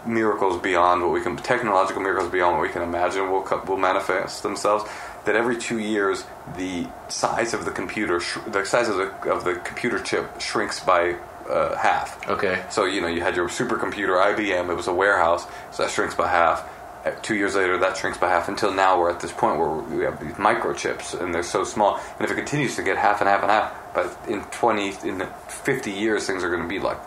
miracles beyond what we can, technological miracles beyond what we can imagine will will manifest themselves. That every two years, the size of the computer, sh- the size of the of the computer chip shrinks by uh, half. Okay. So you know you had your supercomputer IBM. It was a warehouse, so that shrinks by half. Uh, Two years later, that shrinks by half. Until now, we're at this point where we have these microchips, and they're so small. And if it continues to get half and half and half, but in twenty, in fifty years, things are going to be like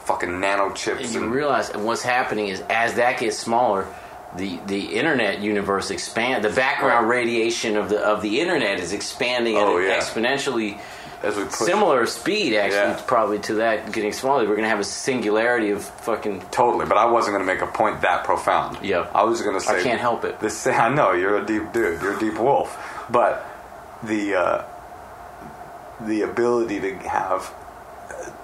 fucking nano chips. you and, realize what's happening is as that gets smaller, the the internet universe expand. The background Right. radiation of the of the internet is expanding Oh, yeah. exponentially as we push, similar speed. Actually, Yeah. probably to that getting smaller. We're gonna have a singularity of fucking. Totally, but I wasn't going to make a point that profound. Yeah. I was going to say. I can't help it. This, I know you're a deep dude. You're a deep wolf, but the uh, the ability to have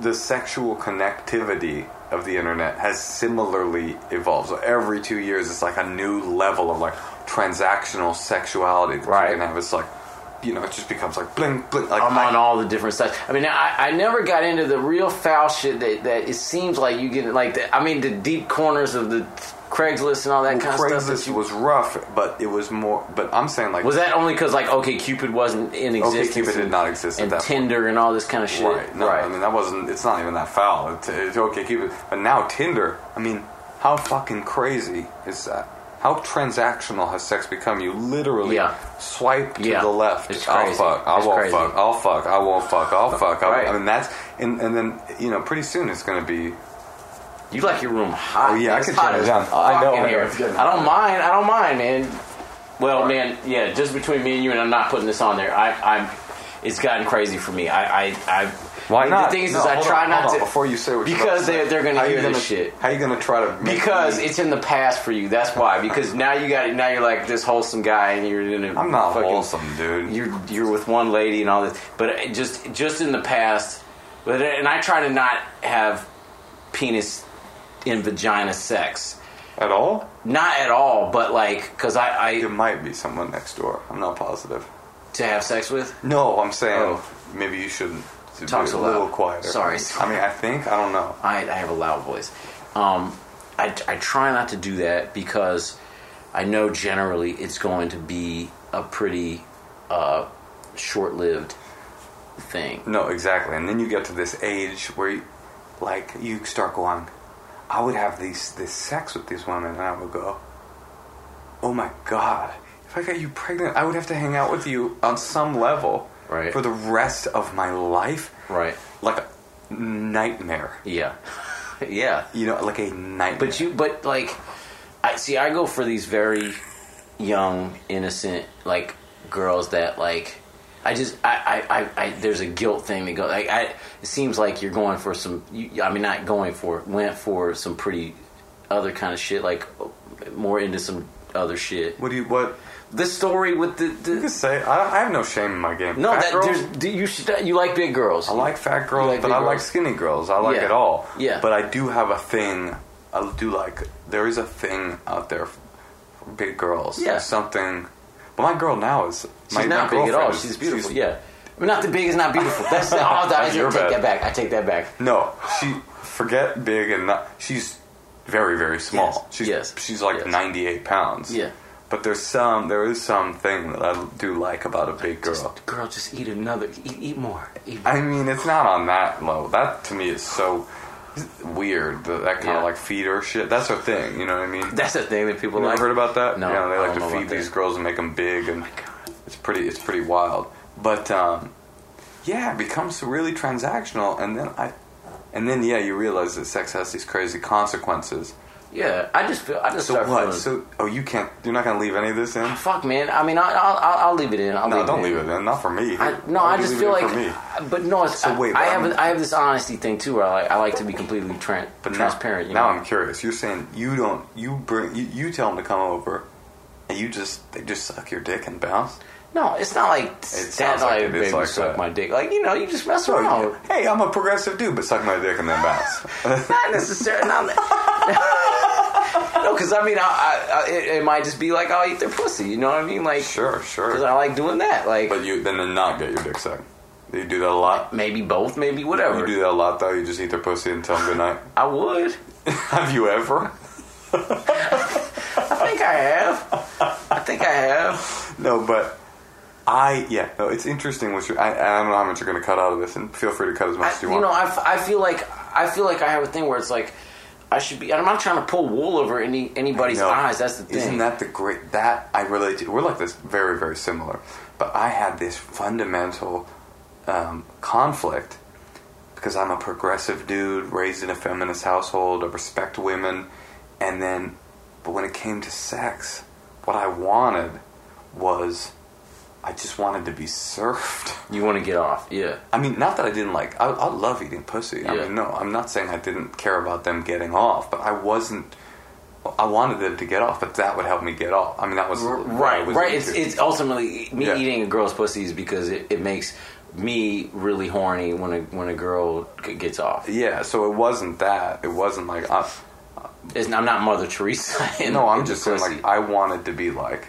the sexual connectivity of the internet has similarly evolved. So every two years, it's like a new level of like transactional sexuality that Right. you can have. It's like you know, it just becomes like bling bling. Like I'm I- on all the different sides. I mean, I, I never got into the real foul shit that, that it seems like you get like the, I mean the deep corners of the Craigslist and all that kind of stuff. Craigslist was rough, but it was more. But I'm saying like was that only because like OkCupid wasn't in existence? OkCupid did not exist at and that point. Tinder and all this kind of shit. Right. No, I mean that wasn't. It's not even that foul. It's, it's okay, Cupid. But now Tinder. I mean, how fucking crazy is that? How transactional has sex become? You literally Yeah. swipe to Yeah. the left. It's I'll crazy. fuck. I It's won't crazy. fuck. I'll fuck. I won't fuck. I'll fuck. I'll, Right. I mean that's and and then you know pretty soon it's going to be. You like your room hot. Oh, yeah, I can turn it down. I know, in here. I don't mind. I don't mind, man. Well, man, yeah. Just between me and you, and I'm not putting this on there. I, I'm. It's gotten crazy for me. I, I, I Why not? the thing is, No, is I try on, not to before you say what because to they're they're gonna hear gonna, this shit. How you gonna try to Because me- it's in the past for you. That's why. Because now you got now you're like this wholesome guy, and you're in a. I'm not fucking, wholesome, dude. You're you're with one lady and all this, but just just in the past. But and I try to not have penis in vagina sex. At all? Not at all, but like because I, There I might be someone next door. I'm not positive. to have sex with. No, I'm saying Oh. maybe you should to Talk be a little quieter. Sorry. I mean, I think I don't know. I, I have a loud voice. Um, I, I try not to do that because I know generally it's going to be a pretty uh, short lived thing. No, exactly. And then you get to this age where, you, like, you start going. I would have these this sex with these women, and I would go, "Oh my god." If I got you pregnant, I would have to hang out with you on some level Right. for the rest of my life, Right. like a nightmare. Yeah. yeah. You know, like a nightmare. But you, but like, I see. I go for these very young, innocent, like girls that like. I just, I, I, I, I there's a guilt thing that goes. Like, I, it seems like you're going for some. You, I mean, not going for, went for some pretty other kind of shit, like more into some other shit. what do you what? This story with the, You can say I, I have no shame in my game. no, Fat that girls, there's you should, you like big girls. I like fat girls, like but I like skinny girls. I like Yeah. it all. Yeah. But I do have a thing. I do like. There is a thing out there for big girls. Yeah. There's something. But my girl now is. She's my, not my big at all. is- She's beautiful. yeah. I mean, not the big is not beautiful. That's the, oh, I That's take bad. that back. I take that back. No, she forget big and not. She's very very small. Yes. She's Yes. she's like Yes. 98 pounds. Yeah. But there's some there is something that I do like about a big girl. Just, girl, just eat another. Eat, eat more. Eat I mean, it's not on that level. That to me is so weird. The, that kind Yeah. of like feeder shit. That's her thing. You know what I mean? That's the thing that people You like. ever heard about that? No, Yeah, they like to feed these that. girls and make them big, and Oh my God. it's pretty. It's pretty wild. But um, yeah, it becomes really transactional, and then I, and then yeah, you realize that sex has these crazy consequences. Yeah, I just feel. I just So start what? feeling. So oh, you can't. You're not gonna leave any of this in? fuck, man. I mean, I, I'll, I'll, I'll leave it in. I'll No, leave don't it leave in. it in. Not for me. I, no, I you just feel like. for me. But no, it's, So wait, I, I have I have this honesty thing too, where I like, I like to be completely tran- But transparent. Now, you now? I'm curious. You're saying you don't. You bring. You, you tell them to come over, and you just they just suck your dick and bounce. No, it's not like sounds that. like it baby, like suck that. my dick. Like you know, you just mess around. Hey, I'm a progressive dude, but suck my dick and then bounce. Not necessarily. Not, no, because I mean, I, I, it, it might just be like I'll eat their pussy. You know what I mean? Like, Sure, sure. because. I like doing that. Like, But you then then not get your dick sucked. You do that a lot. maybe both, maybe whatever. You do that a lot though. You just eat their pussy and tell them good night. I would. Have you ever? I think I have. I think I have. No, but I yeah. No, it's interesting what. I, I don't know how much you're going to cut out of this, and feel free to cut as much I, as you you want. You know, I, f- I feel like I feel like I have a thing where it's like I should be. I'm not trying to pull wool over any anybody's eyes. That's the thing. Isn't that the great that I relate to? We're like this, very very similar. But I had this fundamental um, conflict because I'm a progressive dude raised in a feminist household. I respect women, and then, but when it came to sex, what I wanted was, I just wanted to be served. you want to get off? Yeah. I mean, not that I didn't like. I, I love eating pussy. I Yeah. mean, no, I'm not saying I didn't care about them getting off, but I wasn't. I wanted them to get off, but that would help me get off. I mean, that was Right, was right. It's it's ultimately me Yeah. eating a girl's pussy is because it, it makes me really horny when a when a girl g- gets off. yeah. So it wasn't that. It wasn't like I, I'm not Mother Teresa. in- no. I'm just saying like I wanted to be like.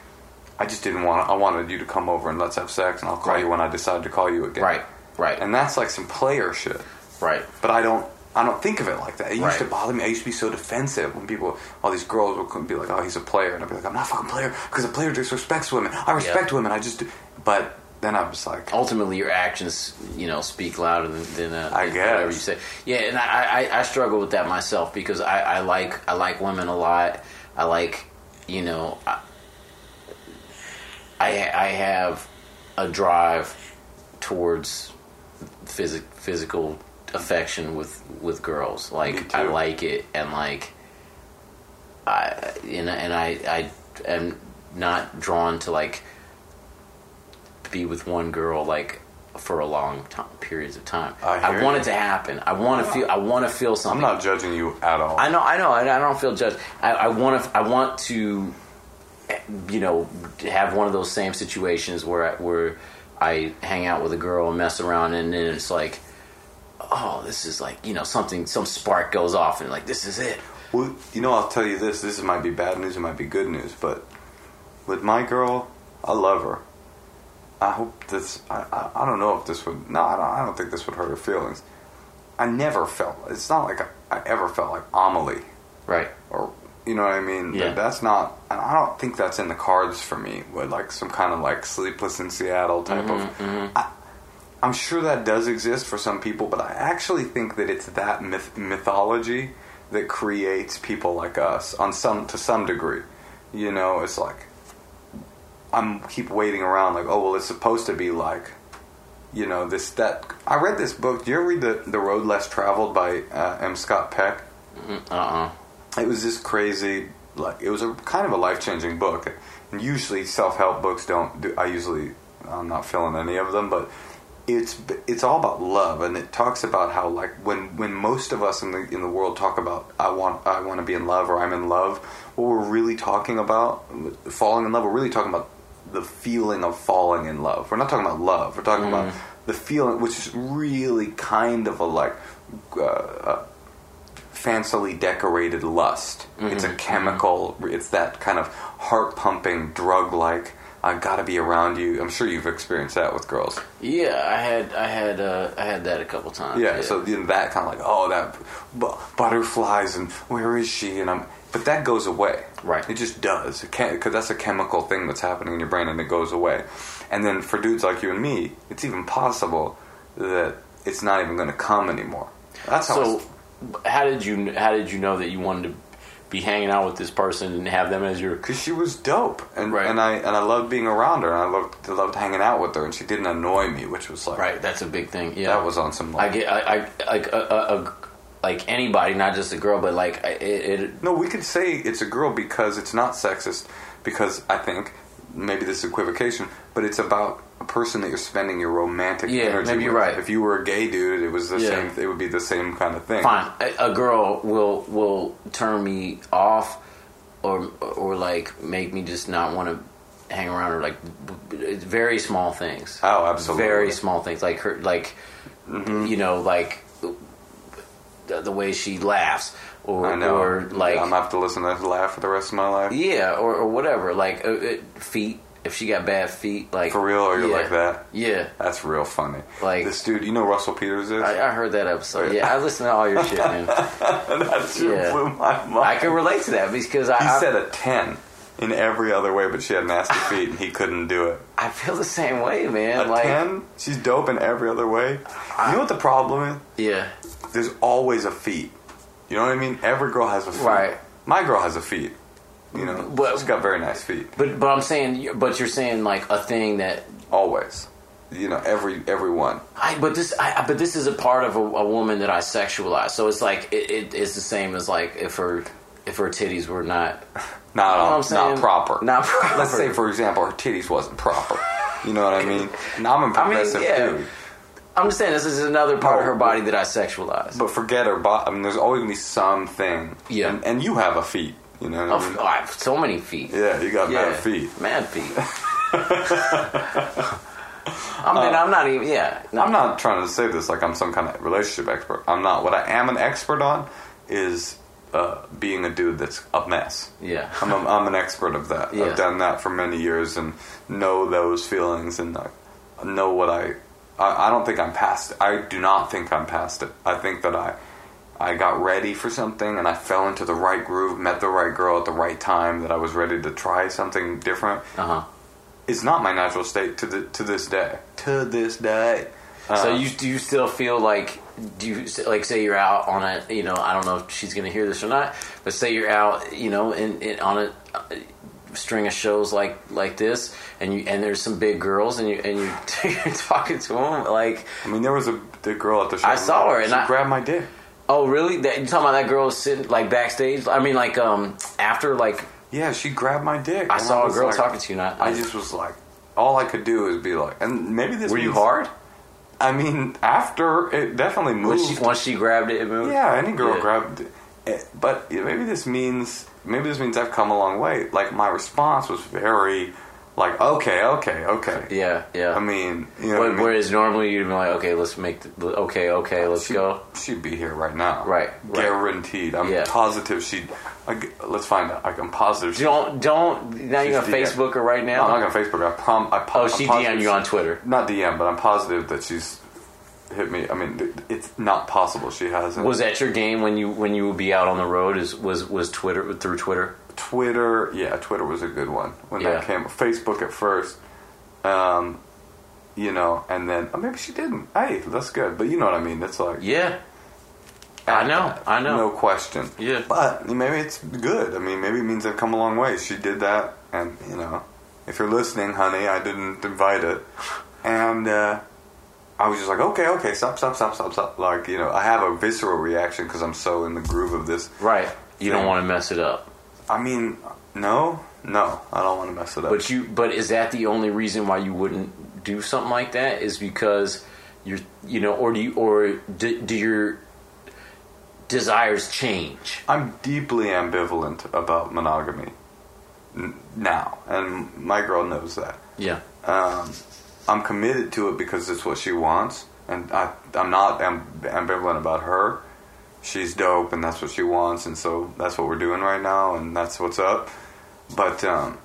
I just didn't want. I wanted you to come over and let's have sex, and I'll call Right. you when I decide to call you again. right, right, And that's like some player shit. right. But I don't. I don't think of it like that. It used Right. to bother me. I used to be so defensive when people, all these girls would be like, "Oh, he's a player," and I'd be like, "I'm not a fucking player because a player disrespects women. I respect women. I just." Do. But then I was like, ultimately your actions you know speak louder than, than, uh, I than guess. whatever you say yeah and I, I, I struggle with that myself because I, I like I like women a lot I like you know I, I, I have a drive towards physic, physical affection with with girls like. I like it and like I and, and I I am not drawn to like be with one girl like for a long time periods of time. I hear want you. it to happen. I want to feel. I want to feel something. I'm not judging you at all. I know. I know. I, I don't feel judged. I, I want to. I want to. You know, have one of those same situations where I, where I hang out with a girl and mess around, and then it's like, oh, this is like you know something. Some spark goes off, and like this is it. Well, you know, I'll tell you this. This might be bad news. It might be good news. But with my girl, I love her. I hope this. I, I, I don't know if this would. No, I don't, I don't think this would hurt her feelings. I never felt. It's not like I, I ever felt like Amelie Right. or you know what I mean. Yeah. That- That's not. and I don't think that's in the cards for me. With like some kind of like sleepless in Seattle type Mm-hmm, of. I, I'm sure that does exist for some people, but I actually think that it's that myth, mythology that creates people like us on some to some degree. You know, it's like I'm keep waiting around like, oh well, it's supposed to be like, you know, this that. I read this book. Do you ever read the The Road Less Traveled by uh, M. Scott Peck? Uh. uh it was just crazy like it was a kind of a life-changing book. And usually self-help books don't do i usually i'm not feeling any of them but it's it's all about love and it talks about how like when when most of us in the in the world talk about i want i want to be in love or i'm in love what we're really talking about falling in love we're really talking about the feeling of falling in love. We're not talking about love. We're talking about the feeling which is really kind of a like uh, uh, fancily decorated lust. It's a chemical. It's that kind of heart pumping, drug like. I gotta be around you. I'm sure you've experienced that with girls. Yeah, I had. I had. Uh, I had that a couple times. Yeah. So you that kind of like, oh, that bu- butterflies and where is she? And I'm. But that goes away. Right. It just does. It can't because that's a chemical thing that's happening in your brain and it goes away. And then for dudes like you and me, it's even possible that it's not even going to come anymore. That's how. So, how did you how did you know that you wanted to be hanging out with this person and have them as your because she was dope, and Right. and I and I loved being around her, and I loved loved hanging out with her, and she didn't annoy me, which was like right? That's a big thing. Yeah, that was on some. like, I get. I, I like a, a, a like anybody, not just a girl, but like it. it no, we could say it's a girl because it's not sexist, because I think maybe this is equivocation, but it's about person that you're spending your romantic Yeah, energy. maybe you're with. right. If you were a gay dude, it was the Yeah. same. It would be the same kind of thing. fine. A, a girl will will turn me off, or or like make me just not want to hang around her. Like it's very small things. Oh, absolutely. Very small things, like her, like Mm-hmm. you know, like the, the way she laughs, or I know. or like I'm gonna have to listen to that laugh for the rest of my life. yeah, or, or whatever. Like uh, uh, feet. If she got bad feet, like For real, or you're yeah. like that? Yeah, That's real funny. Like- this dude, you know Russell Peters is. I, I heard that episode. Yeah, I listen to all your shit, man. that shit Yeah. blew my mind. I can relate to that because I He I, said a ten in every other way, but she had nasty feet and he couldn't do it. I feel the same way, man. A like ten? She's dope in every other way. You know what the problem is? yeah. There's always a feet. You know what I mean? Every girl has a feet. Right. My girl has a feet. You know, But- she's got very nice feet. but but I'm saying, but you're saying like a thing that Always. You know, every everyone. I, but this, I, but this is a part of a, a woman that I sexualize. So it's like it, it, it's the same as like if her if her titties were not Not You know what I'm um, not saying? proper. Not proper. Let's say, for example, her titties wasn't proper. You know what I mean? And I'm a I mean, progressive yeah. dude. I'm just saying this is another part of her oh, body that I sexualize. But forget her body. I mean, there's always gonna be something. Yeah. And, and you have a feet. You know what I Oh, mean? I have so many feet. Yeah, you got Yeah. mad feet. Mad feet. I mean, I'm not even. Yeah, no. I'm not trying to say this like I'm some kind of relationship expert. I'm not. What I am an expert on is uh, being a dude that's a mess. Yeah. I'm, a, I'm an expert of that. Yeah. I've done that for many years and know those feelings and uh, know what I, I. I don't think I'm past it. I do not think I'm past it. I think that I. I got ready for something and I fell into the right groove, met the right girl at the right time that I was ready to try something different. Uh huh. It's not my natural state to the, to this day. To this day. So Uh, you do you still feel like do you like say you're out on a you know I don't know if she's gonna hear this or not, but say you're out you know in, in on a uh, string of shows like like this and you and there's some big girls and you and you you're talking to them like I mean, there was a the girl at the show. I saw her, and she I- grabbed my dick. Oh really that you talking about that girl sitting like backstage I mean like um after like Yeah, she grabbed my dick. I and saw a was girl like- talking to you not I just was like, all I could do is be like, and maybe this. were you means- hard I mean, after it definitely once moved. she once she grabbed it it moved yeah, any girl Yeah. grabbed. It. But maybe this means maybe this means I've come a long way. Like my response was very, like okay, okay, okay. yeah yeah I mean, you know, what I mean? whereas normally you'd be like, okay, let's make, the, okay, okay, let's She'd- go. She'd be here right now. Right, right. Guaranteed. I'm Yeah. positive she'd. I let's find out. Like, I'm positive. she- Don't don't now you're DM. Facebook her right No, now. I'm not on Facebook. I prom. I oh, she DM'd you on Twitter. Not DM, but I'm positive that she's hit me. I mean, it's not possible she hasn't. Was that your game when you when you would be out on the road? Is was was Twitter through Twitter? Twitter? Yeah, Twitter was a good one when Yeah. that came. Facebook at first, um, you know, and then oh, maybe she didn't. Hey, that's good. But you know what I mean. It's like Yeah, I know, I know. no question. Yeah. but maybe it's good. I mean, maybe it means I've come a long way. She did that, and you know, if you're listening, honey, I didn't invite it, and. uh I was just like, okay, okay, stop, stop, stop, stop, stop. Like, you know, I have a visceral reaction because I'm so in the groove of this. Right. You don't want to mess it up. I mean, no, no, I don't want to mess it up. But you but is that the only reason why you wouldn't do something like that? Is because you're you know, or do you or do, do your desires change? I'm deeply ambivalent about monogamy now, and my girl knows that. Yeah. Um, I'm committed to it because it's what she wants, and I, I'm not am- ambivalent about her. She's dope, and that's what she wants, and so that's what we're doing right now, and that's what's up. But um,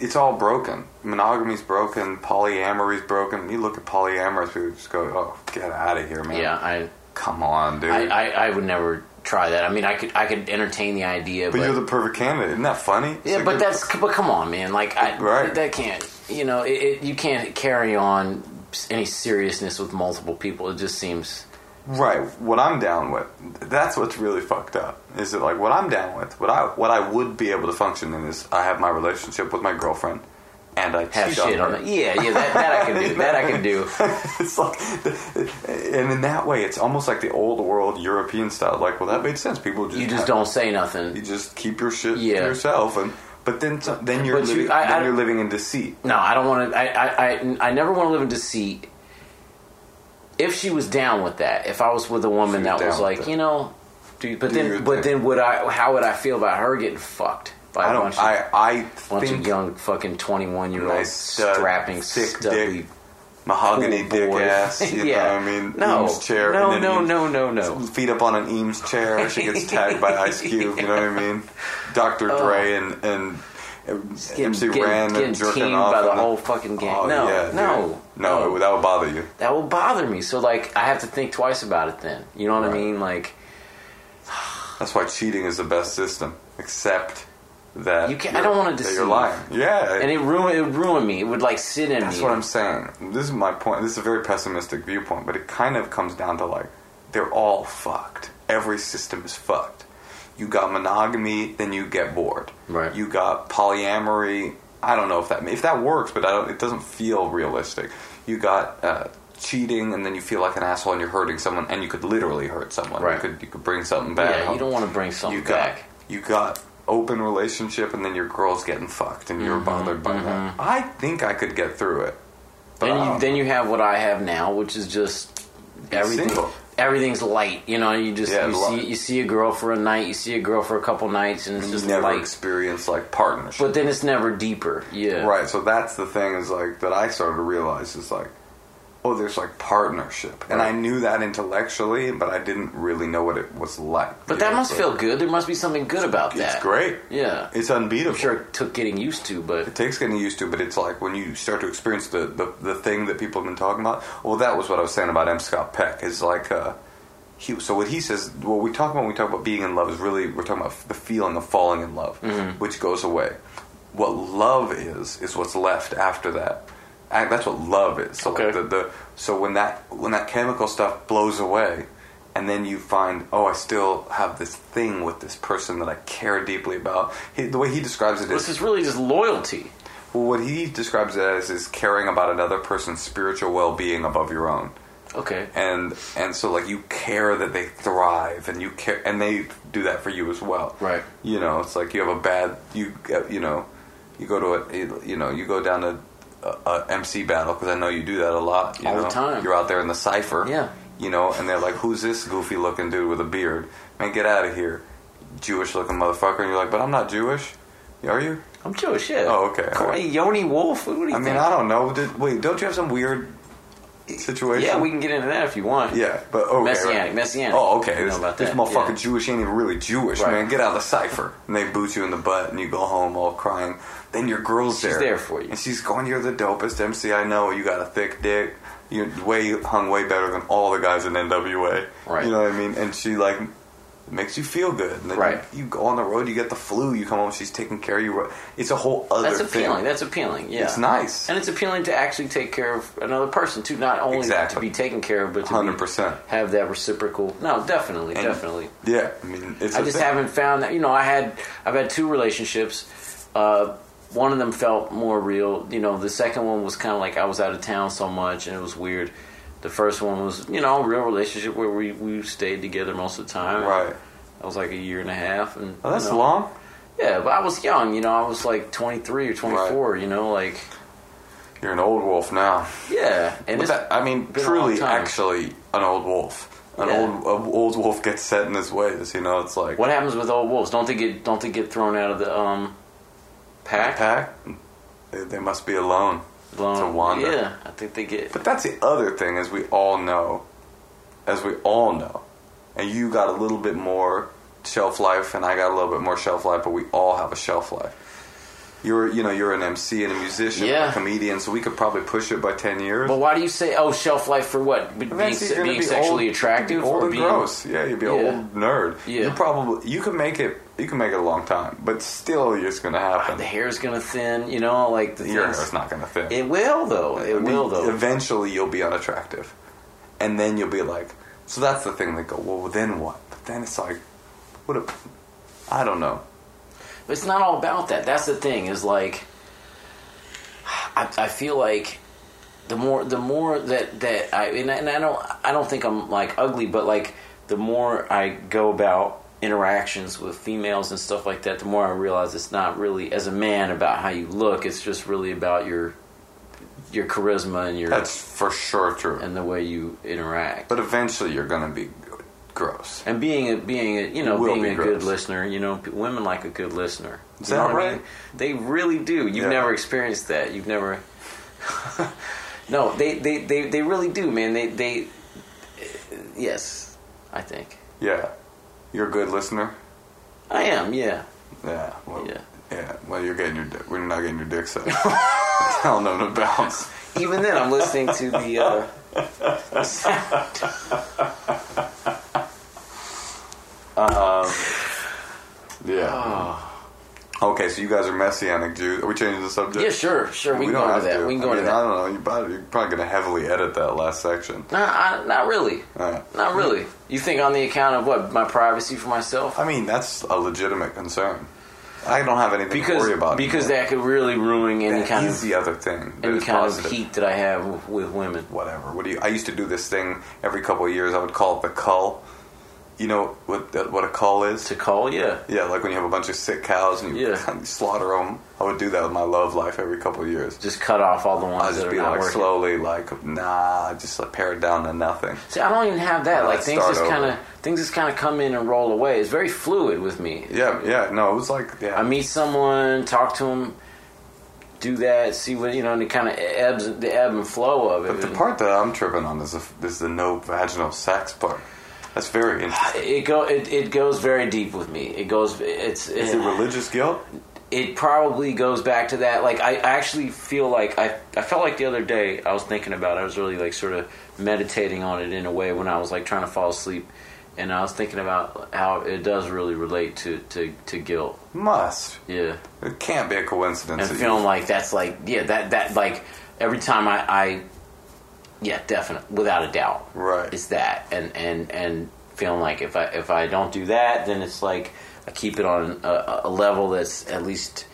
it's all broken. Monogamy's broken. Polyamory's broken. You look at polyamorous people, just go, "Oh, get out of here, man! Yeah, I Come on, dude." I, I, I would never try that. I mean, I could I could entertain the idea, but but, you're the perfect candidate. Isn't that funny? It's yeah, but that's but come on, man. Like, I, Right. that can't. You know, it, it, you can't carry on any seriousness with multiple people. It just seems. Right, what I'm down with. That's what's really fucked up. Is that like what I'm down with? What I what I would be able to function in is I have my relationship with my girlfriend, and I Have shit on her. it. Yeah, yeah, that, that I can do. That I can do. it's like, and in that way, it's almost like the old world European style. Like, well, that made sense. People just You just don't say nothing. You just keep your shit Yeah. to yourself, and but then then you're But you- living I- then I- you're living in deceit. No, I don't want to. I, I, I, I never want to live in deceit. If she was down with that, if I was with a woman She that was like, you know, dude, but Do then, but thing. then would I? How would I feel about her getting fucked by I a don't. bunch of I I bunch of young fucking twenty one year old uh, strapping thick stubby? dick. mahogany Cool dick boy. ass. You Yeah. know what I mean? No. Eames chair. No, no, Eames- no, no, no. Feet up on an Eames chair. She gets tagged by Ice Cube. You know what I mean? Dr. Dre oh. and and Getting, MC getting, Ren getting and jerking teamed off by the and whole fucking gang. Oh, no, yeah, dude. no, no, that would bother you. that will bother me. So like, I have to think twice about it. Then you know what I mean? Like, That's why cheating is the best system, except that You can't- I don't wanna that deceive. You're lying. Yeah, and it ruin it would ruin me. It would like sit in That's me. what I'm saying. This is my point. This is a very pessimistic viewpoint, but it kind of comes down to like they're all fucked. Every system is fucked. You got monogamy, then you get bored. Right. You got polyamory. I don't know if that if that works, but I don't, it doesn't feel realistic. You got uh, cheating, and then you feel like an asshole, and you're hurting someone, and you could literally hurt someone. Right. You could you could bring something back. yeah, you don't want to bring something you got back. you got open relationship and then your girl's getting fucked and Mm-hmm, you're bothered by that. I think I could get through it. But Then you then you have what I have now, which is just everything. single. Everything's light, you know. You just Yeah, you see you see a girl for a night, you see a girl for a couple nights, and it's just never light. experience like partnership. But then it's never deeper. Yeah, Right, so that's the thing is like that I started to realize is like, oh, there's like partnership, and Right. I knew that intellectually, but I didn't really know what it was like. But that know, must so feel good. There must be something good about that. It's great. Yeah, It's unbeatable. I'm sure it took getting used to, but It takes getting used to, but it's like when you start to experience the, the, the thing that people have been talking about. Well, that was what I was saying about M. Scott Peck. Is like, uh, he, so what he says, what we talk about when we talk about being in love is really, we're talking about the feeling of falling in love, Mm-hmm. which goes away. What love is, is what's left after that. That's what love is. So, like Okay. the, the, so when that, when that chemical stuff blows away, and then you find, oh, I still have this thing with this person that I care deeply about. He, the way he describes it is, this is really just loyalty. well, what he describes it as is caring about another person's spiritual well-being above your own, Okay, and and so like you care that they thrive, and you care, and they do that for you as well. Right. You know, it's like you have a bad you uh, you know, you go to a you know you go down to a, a MC battle because I know you do that a lot. You All the know? time. You're out there in the cipher. Yeah. You know, and they're like, "Who's this goofy-looking dude with a beard? Man, get out of here, Jewish-looking motherfucker!" And you're like, "But I'm not Jewish." Are you? I'm Jewish. Yeah. Oh, okay. Come on, Yoni Wolf. What do you I mean, think? I don't know. Did, wait, don't you have some weird situation? Yeah, we can get into that if you want. Yeah, but okay. Messianic, right. messianic. Oh, okay. This, about this that, motherfucker yeah. Jewish ain't even really Jewish, Right. man. Get out of the cipher. And they boot you in the butt, and you go home all crying. Then your girl's there. She's there. there for you. And she's going, You're the dopest MC I know. You got a thick dick. You're way hung way better than all the guys in NWA. Right. You know what I mean? And she, like, makes you feel good. And then Right. you, you go on the road, you get the flu, you come home, she's taking care of you. It's a whole other That's thing. appealing. That's appealing. Yeah, It's nice. and it's appealing to actually take care of another person too. Not only Exactly. to be taken care of, but to 100%. have that reciprocal. No, definitely, And- definitely. Yeah, I mean, it's I just thing. haven't found that. You know, I had I've had two relationships. Uh, one of them felt more real. You know, the second one was kind of like I was out of town so much and it was weird. The first one was, you know, a real relationship where we, we stayed together most of the time. Right. That was like a year and a half, and Oh, that's you know, long. Yeah, but I was young. You know, I was like twenty three or twenty four. You know, like You're an old wolf now. yeah, and that, I mean, truly, actually, an old wolf. An Yeah. old old wolf gets set in his ways. You know, it's like what happens with old wolves? Don't they get don't they get thrown out of the um pack? pack. They, they must be alone Blown- to wander. Yeah, I think they get. But that's the other thing, as we all know, as we all know, and you got a little bit more shelf life, and I got a little bit more shelf life, but we all have a shelf life. You're, you know, you're an MC and a musician, Yeah. a comedian, so we could probably push it by ten years. But why do you say oh shelf life for what? Be- Being, se- being be sexually old- attractive old or and being gross? Yeah, you'd be an old nerd. Yeah. you probably you can make it. You can make it a long time, but still, it's going to happen. the hair's gonna thin? You know, like the Your hair's not going to thin. It will though. It I mean, will though. Eventually, you'll be unattractive, and then you'll be like. So that's the thing. They go, well, then what? But then it's like, what? A, I don't know. But it's not all about that. That's the thing. Is like, I, I feel like the more the more that that I and, I and I don't I don't think I'm like ugly, but like the more I go about interactions with females and stuff like that, the more I realize it's not really as a man about how you look. It's just really about your your charisma and your That's for sure true. and the way you interact. but eventually, you're going to be gross. And being a being a you know being be a gross. good listener, you know, women like a good listener. Is You that what I right? mean? They really do. You've Yeah. never experienced that. You've never. No, they, they, they, they really do, man. They they yes, I think Yeah, you're a good listener. I am. Yeah, Yeah. Well, Yeah. Yeah. Well, you're getting your. dick- We're not getting your dick sucked. Telling them to bounce. even then, I'm listening to the. Uh, sound. Yeah. Okay, so you guys are messianic Jews. Are we changing the subject? Yeah, sure, sure. We, can go into that. We can go I into mean, I don't know. You probably, you're probably going to heavily edit that last section. Nah, I, not really. Alright. Not really. You think on the account of what my privacy for myself? I mean, that's a legitimate concern. I don't have anything to Because worry about. because anymore. that could really ruin any That kind is of the other thing. any kind positive. of heat that I have with, with women. Whatever. What do you? I used to do this thing every couple of years. I would call it the cull. You know what what a call is? To call, yeah. Yeah, like when you have a bunch of sick cows and you Yeah. slaughter them. I would do that with my love life every couple of years. Just cut off all the ones I'd that just are be like working. slowly, like nah, just like pare it down to nothing. See, I don't even have that. Like things just kind of things just kind of come in and roll away. It's very fluid with me. Yeah, yeah. No, it was like yeah. I meet someone, talk to them, do that, see what you know, and it kind of ebbs the ebb and flow of it. but the part that I'm tripping on is the, is the no vaginal sex part. That's very interesting. it go it, it goes very deep with me. It goes it's Is it religious guilt? it probably goes back to that. Like I actually feel like I I felt like the other day I was thinking about. It, I was really like sort of meditating on it in a way when I was like trying to fall asleep, and I was thinking about how it does really relate to to, to guilt. Must. Yeah, It can't be a coincidence. and feeling like that's like yeah that that like every time I I yeah definitely without a doubt Right. it's that and and and feeling like if I if I don't do that then it's like I keep it on a, a level that's at least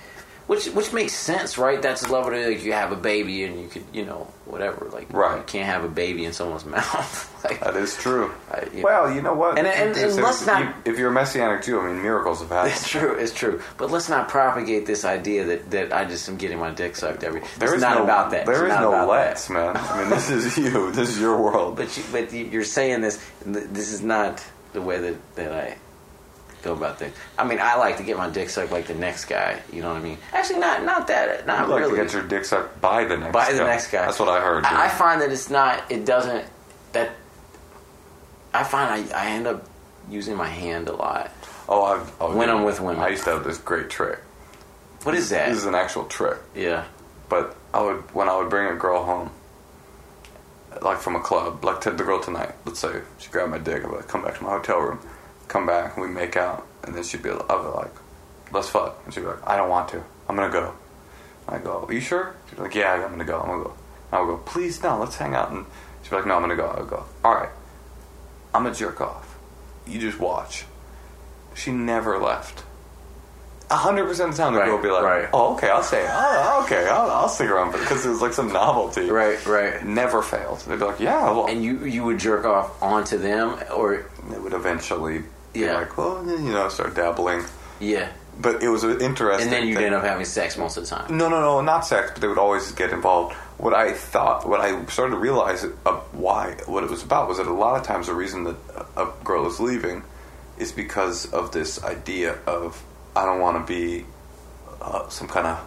which which makes sense right that's level that like, you have a baby and you could you know whatever like Right. you can't have a baby in someone's mouth like That is true. I- you well, you know what? And- and- and If- let's not- if you're a messianic too. I mean, miracles have happened. it's true it's true but let's not propagate this idea that that I just am getting my dick sucked every There it's is not no, about that There It's is no about that. man. I mean, this is you. This is your world. But you, but you- you're saying this. This is not the way that, that I go about things. I mean, I like to get my dick sucked like the next guy. You know what I mean? Actually, not not that. Not I'd like really. to get your dick sucked by the next By guy. the next guy. That's what I heard. I, I find that it's not. It doesn't. That I find I, I end up using my hand a lot. oh, I've, oh, When dude, I'm with women. I used to have this great trick. What is that? This is an actual trick. yeah. But I would when I would bring a girl home, like from a club, like to the girl tonight. Let's say she grabbed my dick. I'd like, come back to my hotel room, come back, and we make out. And then she'd be, I'd be like, let's fuck. And she'd be like, I don't want to. I'm gonna go. I go, are you sure? She'd be like, yeah, I'm gonna go. I'm gonna go. And I would go, please no, let's hang out. And she'd be like, no, I'm gonna go. I would go, all right. I'm gonna jerk off. You just watch. She never left. A hundred percent of the time, the Right, girl would be like, right. "Oh, okay, I'll stay. Oh, oh okay, I'll, I'll stick around because it was like some novelty." Right. Right. Never failed. They'd be like, "Yeah," well, And you you would jerk off onto them or It would eventually Yeah. like, "Well, you know," start dabbling. yeah. But it was interesting. And then you'd end up having sex most of the time. No, no, no, not sex, but they would always get involved. What I thought, what I started to realize of why, what it was about was that a lot of times the reason that a a girl is leaving is because of this idea of I don't want to be uh, some kind of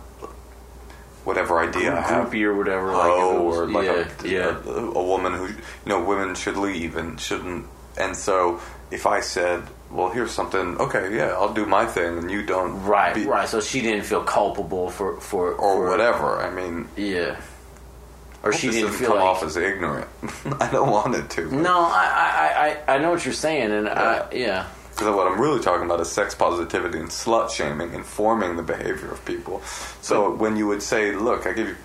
whatever idea I have. Groupie or whatever. Like oh, was- or like yeah, a, yeah. A, a woman who you know women should leave and shouldn't. And so if I said, well, here's something, okay, yeah, I'll do my thing, and you don't, Right, be- right. So she didn't feel culpable for for or for- whatever. I mean, Yeah. Or she didn't feel come like. off as ignorant. I don't want it to. no, I, I, I, I know what you're saying, and I, yeah, Because what I'm really talking about is sex positivity and slut shaming, informing the behavior of people. So when you would say, "Look, I give you,"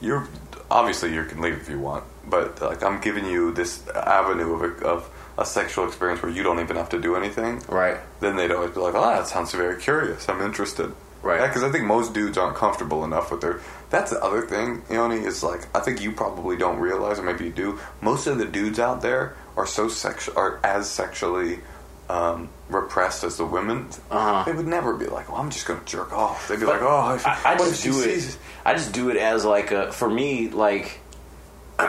you're obviously you can leave if you want, but like I'm giving you this avenue of of a sexual experience where you don't even have to do anything. right, Then they'd always be like, "Oh, that sounds very curious. I'm interested." Right. Because I think most dudes aren't comfortable enough with their. That's the other thing, Yoni, is like I think you probably don't realize, or maybe you do. Most of the dudes out there are so sexual, are as sexually um, repressed as the women. Uh-huh. They would never be like, "Well, I'm just going to jerk off." They'd be But like, "Oh, if, I, I just do it. I just do it as like a for me like.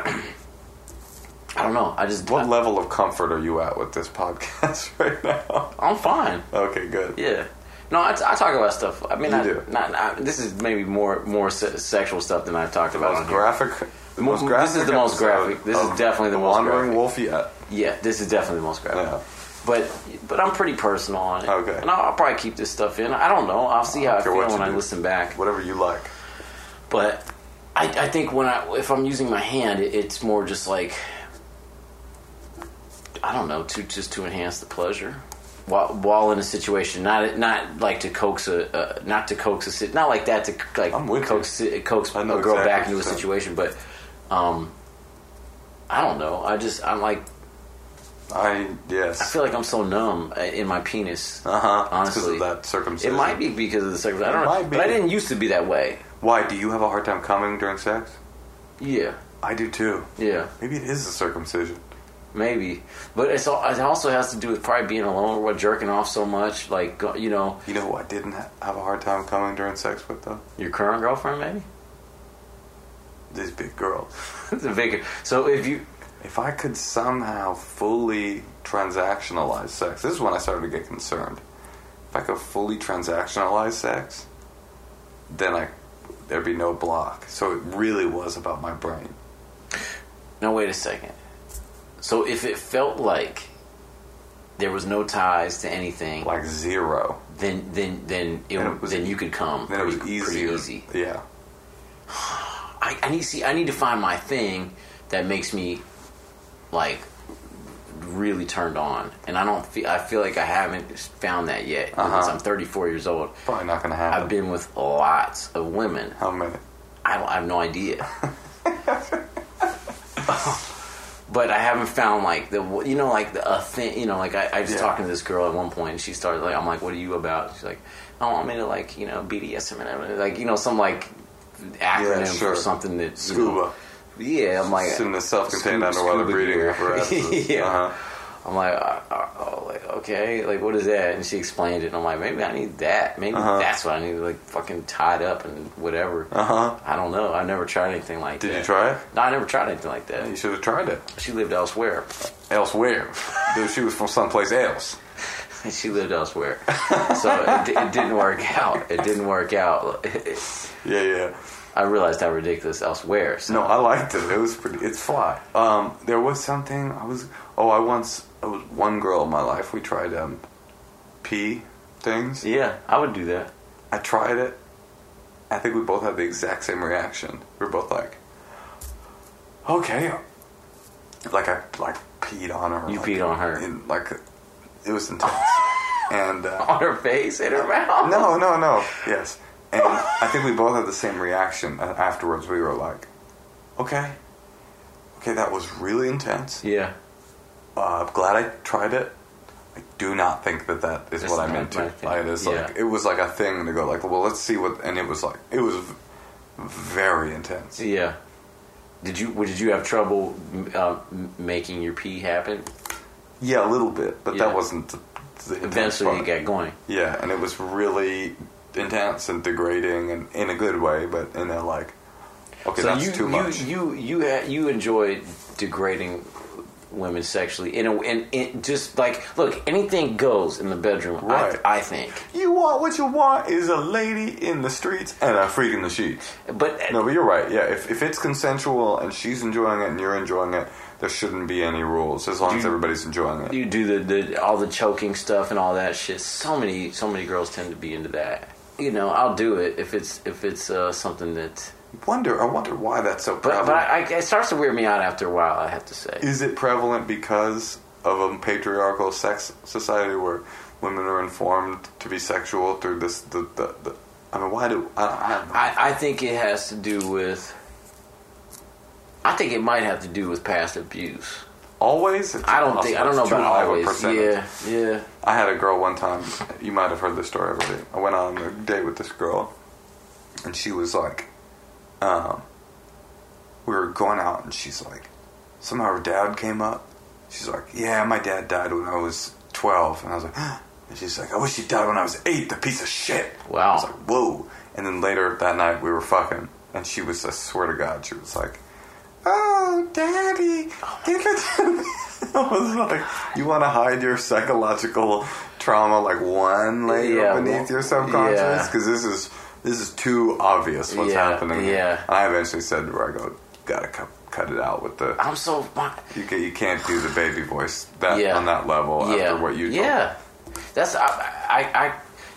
I don't know. I just What level of comfort are you at with this podcast right now? I'm fine. Okay, good. Yeah. No, I, I talk about stuff. I mean, You I, do. Not, not, this is maybe more more se- sexual stuff than I've talked about Most graphic The most This is the most graphic. This is definitely the The most Wandering graphic. Wolf yet. Yeah, this is definitely the most graphic. Yeah. But but I'm pretty personal on it. Okay. And I'll, I'll probably keep this stuff in. I don't know. I'll see I how I feel when I listen back. Whatever you like. But I, I think when I if I'm using my hand, it, it's more just like I don't know to just to enhance the pleasure while while in a situation, not not like to coax a uh, not to coax a sit, not like that to like I'm with coax coax a girl exactly back into a situation, but um, I don't know. I just I'm like I yes. I feel like I'm so numb uh, in my penis. Uh huh. Honestly. because of that circumcision. It might be because of the sex. I don't It know, might be. but I didn't used to be that way. Why do you have a hard time coming during sex? Yeah, I do too. yeah. Maybe it is the circumcision. Maybe, but it's all, it also has to do with probably being alone or what jerking off so much. Like you know, You know who I didn't have a hard time coming during sex with though? your current girlfriend, maybe. This big girl. a big. So if you, If I could somehow fully transactionalize sex, this is when I started to get concerned. If I could fully transactionalize sex, then I there'd be no block. So it really was about my brain. now wait a second. So if it felt like there was no ties to anything, Like zero. then then then it, Then it was- then you could come. Then it was pretty, easy. Yeah. I, I need see. I need to find my thing that makes me like really turned on, and I don't feel. I feel like I haven't found that yet. Uh-huh. Because I'm 34 years old. Probably not gonna happen. I've been with lots of women. How many? I, don't, I have no idea. but I haven't found like the you know like the a thing you know like I, I was Yeah. talking to this girl at one point and she started like I'm like what are you about she's like oh I'm into like you know BDSM and everything. like you know some like acronym Yeah, sure. for something that Scuba. know- yeah I'm like Sitting in a self-contained Scuba- underwater scuba breathing apparatus. yeah Uh-huh. I'm like, uh, uh, oh, like okay, like what is that? And she explained it. And I'm like, maybe I need that. Maybe Uh-huh. that's what I need, like fucking tied up and whatever. Uh huh. I don't know. I never tried anything like Did that. Did you try it? No, I never tried anything like that. You should have tried it. She lived elsewhere. Elsewhere. Dude, she was from someplace else. she lived elsewhere, so it, it didn't work out. It didn't work out. Yeah, yeah. I realized how ridiculous elsewhere. So. No, I liked it. It was pretty. It's fly. Um, there was something I was. Oh, I once. I was one girl in my life. We tried um, pee things. Yeah, I would do that. I tried it. I think we both had the exact same reaction. We were both like, okay. Like I like peed on her. You like, peed on her. In, like it was intense. and uh, On her face, in her mouth. no, no, no. Yes. And I think we both had the same reaction. Afterwards, we were like, okay. Okay, that was really intense. Yeah. Uh, I'm glad I tried it. I do not think that that is It's what I'm not into. Like, it is Yeah. like it was like a thing to go like, well, let's see what. And it was like it was v- very intense. Yeah. Did you? Did you have trouble uh, making your pee happen? Yeah, a little bit, but Yeah. that wasn't the, the Eventually, you got going. Yeah, and it was really intense and degrading, and in a good way, but in a like, okay, so that's you, too much. You you you ha- you enjoy degrading women sexually in a in, in just like look anything goes in the bedroom. Right. I, I think, You want what you want is a lady in the streets and a freak in the sheets. but No, but you're right. Yeah, if, if it's consensual and she's enjoying it and you're enjoying it, there shouldn't be any rules as long as everybody's enjoying it. you do the, the all the choking stuff and all that shit. So many so many girls tend to be into that. You know, I'll do it if it's if it's uh, something that. Wonder, I wonder why that's so But prevalent. but I, I, it starts to weird me out after a while. I have to say. is it prevalent because of a patriarchal sex society where women are informed to be sexual through this? The, the, the I mean, why do I, I. I, I think it has to do with. I think it might have to do with past abuse. always? It's I don't think I don't know about high of a always. Yeah, yeah. I had a girl one time. You might have heard this story already. I went on a date with this girl, and she was like, um, we were going out, and she's like, somehow her dad came up. She's like, yeah, my dad died when I was twelve, and I was like, and she's like, I wish he died when I was eight. The piece of shit. Wow. I was like, whoa. And then later that night, we were fucking, and she was, I swear to God, she was like. Oh, daddy, give it to me. I was like, you want to hide your psychological trauma like one layer Yeah, beneath well, your subconscious? yeah. Because this is this is too obvious what's Yeah, happening. yeah. And I eventually said to her, I go, gotta cut, cut it out with the. I'm so You can, you can't do the baby voice that Yeah. on that level yeah after what you told yeah. That's I, I I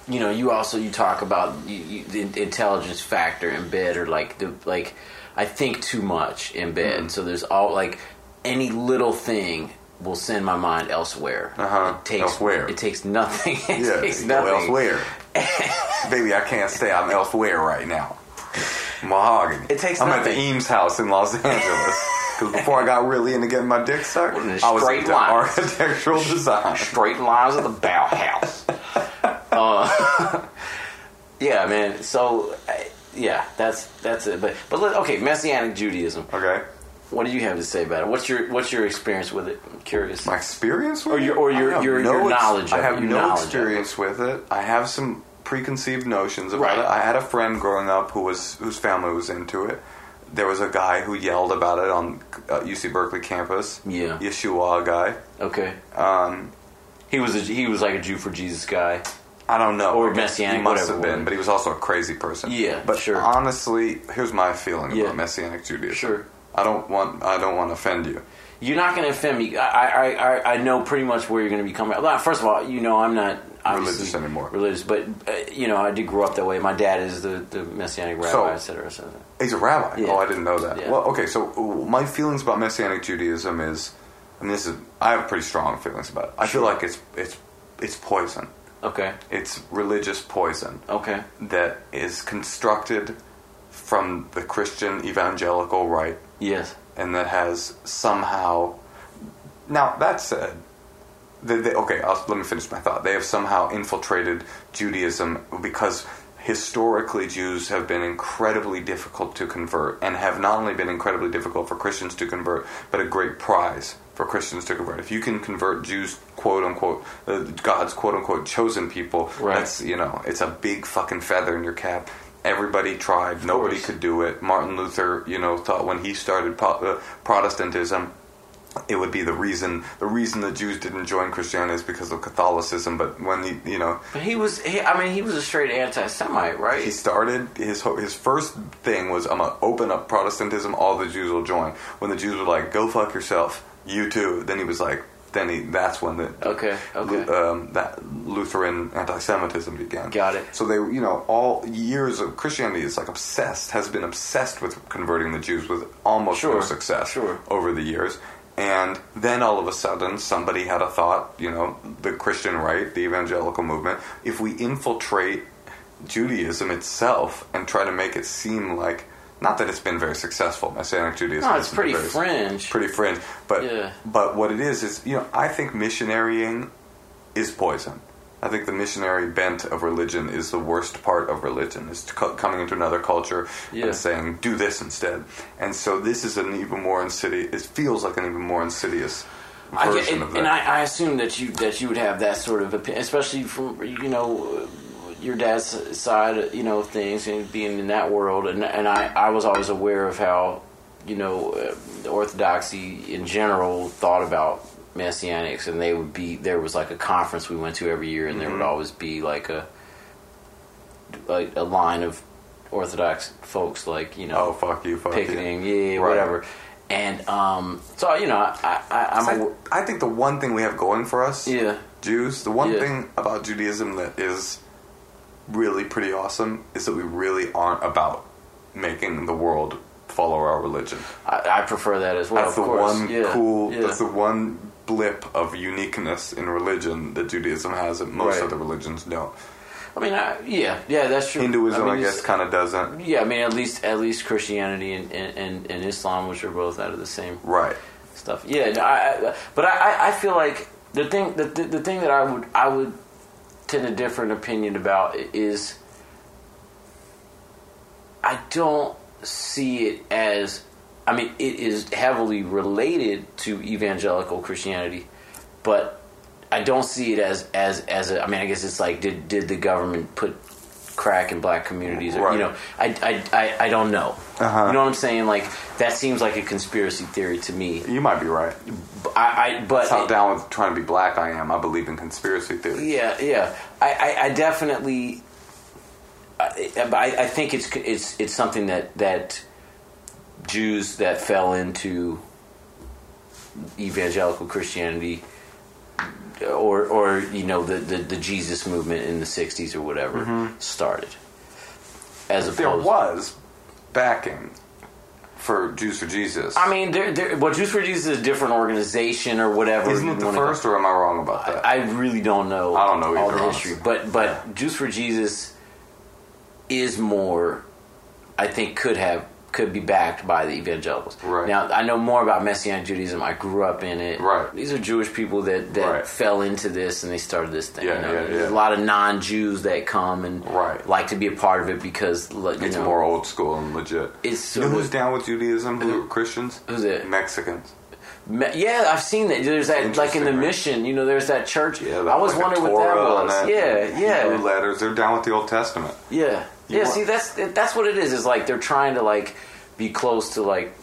you know you also you talk about you, you, the intelligence factor in bed or like the like I think too much in bed. Mm-hmm. So there's all like any little thing will send my mind elsewhere. Uh-huh. It takes Elsewhere. It takes nothing. It Yeah, takes nothing. elsewhere. Baby, I can't stay. I'm elsewhere right now. Mahogany. It takes I'm at the Eames house in Los Angeles. Because before I got really into getting my dick sucked, I was into line. architectural design. straight lines of the Bauhaus. uh, yeah, man. So, yeah, that's that's it. But but let- okay, Messianic Judaism. Okay. What do you have to say about it? What's your what's your experience with it? I'm curious. My experience with Or your- or it? Your- have your- your knowledge I of have it, no experience with it. I have some preconceived notions about Right. it. I had a friend growing up who was whose family was into it. There was a guy who yelled about it on uh, UC Berkeley campus. Yeah. Yeshua guy. Okay, Um, he was a, he was like a Jew for Jesus guy. I don't know. Or I Messianic, He must whatever have been, but he was also a crazy person. Yeah, but sure. honestly, here's my feeling Yeah. about Messianic Judaism. Sure. I don't want. I don't want to offend you. You're not going to offend me. I, I I I know pretty much where you're going to be coming. Well, First of all, you know I'm not Religious anymore. Religious, but uh, you know I did grow up that way. My dad is the, the messianic rabbi, So- et cetera, et cetera. He's a rabbi. Yeah. Oh, I didn't know that. Yeah. Well, okay. So my feelings about Messianic Judaism is, I mean, this is. I have pretty strong feelings about it. I feel like it's it's it's poison. Okay, It's religious poison okay, that is constructed from the Christian evangelical right yes, and that has somehow. Now that said, they, they, okay, I'll, let me finish my thought. They have somehow infiltrated Judaism because historically Jews have been incredibly difficult to convert and have not only been incredibly difficult for Christians to convert, but a great prize for Christians to convert. If you can convert Jews, quote unquote, uh, God's quote unquote chosen people, Right. that's you know, it's a big fucking feather in your cap. Everybody tried, nobody could do it. Martin Luther, you know, thought when he started uh, Protestantism, it would be the reason the reason the Jews didn't join Christianity is because of Catholicism. But when he, you know, but he was. He, I mean, he was a straight anti-Semite, right? he started his his first thing was I'm gonna open up Protestantism. All the Jews will join. When the Jews were like, "Go fuck yourself," you too. Then he was like, then he that's when the Okay, okay. um, that Lutheran anti-Semitism began. Got it. So they, you know, all years of Christianity is like obsessed, has been obsessed with converting the Jews with almost no success sure. over the years. And then all of a sudden, somebody had a thought, you know, the Christian right, the evangelical movement, if we infiltrate Judaism itself and try to make it seem like, not that it's been very successful, Messianic Judaism. no, it's pretty very- fringe. pretty fringe. But Yeah. but what it is is you know I think missionarying is poison. I think the missionary bent of religion is the worst part of religion. Is co- coming into another culture Yeah. and saying do this instead. And so this is an even more insidious. It feels like an even more insidious I version and, of that. and I, I assume that you that you would have that sort of opinion, especially from you know your dad's side, you know, of things and being in that world. And and I, I was always aware of how you know uh, orthodoxy in general thought about messianics, and they would be there was like a conference we went to every year, and there Mm-hmm. would always be like a a, a line of orthodox folks, like you know, oh fuck you, fuck picketing, you. yeah, Right. whatever. And um, so you know, I, I, I'm I, I think the one thing we have going for us, yeah. Jews, the one Yeah. thing about Judaism that is really pretty awesome is that we really aren't about making the world follow our religion. I, I prefer that as well. that's of the course. one yeah. cool. Yeah. That's the one blip of uniqueness in religion that Judaism has that most Right. other religions don't. I mean, I, yeah, yeah, that's true. Hinduism, I, mean, guess, kind of doesn't. Yeah, I mean, at least at least Christianity and, and, and, Islam, which are both out of the same Right. stuff. Yeah, no, I, I, but I, I- I feel like the thing the, the, the thing that I would I would tend a different opinion about is I don't see it as I mean it is heavily related to evangelical Christianity, but I don't see it as as as a I mean I guess it's like did did the government put crack in black communities or Right. you know I I, I, I don't know Uh-huh. you know what I'm saying like that seems like a conspiracy theory to me You might be right. I, I but That's how down with trying to be black I am. I believe in conspiracy theories. yeah, yeah. I, I, I definitely. I, I, I think it's it's it's something that that Jews that fell into evangelical Christianity, or or you know the the, the Jesus movement in the '60s or whatever mm-hmm. started. As opposed, There was backing for Jews for Jesus. I mean, there, there, well, Jews for Jesus is a different organization or whatever. Isn't it the first, or am I wrong about that? I, I really don't know. I don't know all either, the history, honestly. but but Jews for Jesus is more. I think could have could be backed by the evangelicals. Right. Now I know more about Messianic Judaism. I grew up in it. Right. These are Jewish people that that Right. fell into this and they started this thing. Yeah, you know? yeah, There's yeah. a lot of non-Jews that come and Right. like to be a part of it because you it's know, more old school and legit. It's you know who's down with Judaism? Who are Christians? Who's it? Mexicans. Me- Yeah, I've seen that. There's that, like in the right? mission, you know, there's that church. Yeah, I was like wondering what that was. that yeah, yeah, letters. They're down with the Old Testament. yeah, You yeah. want- See, that's that's what it is. Is like they're trying to like be close to like,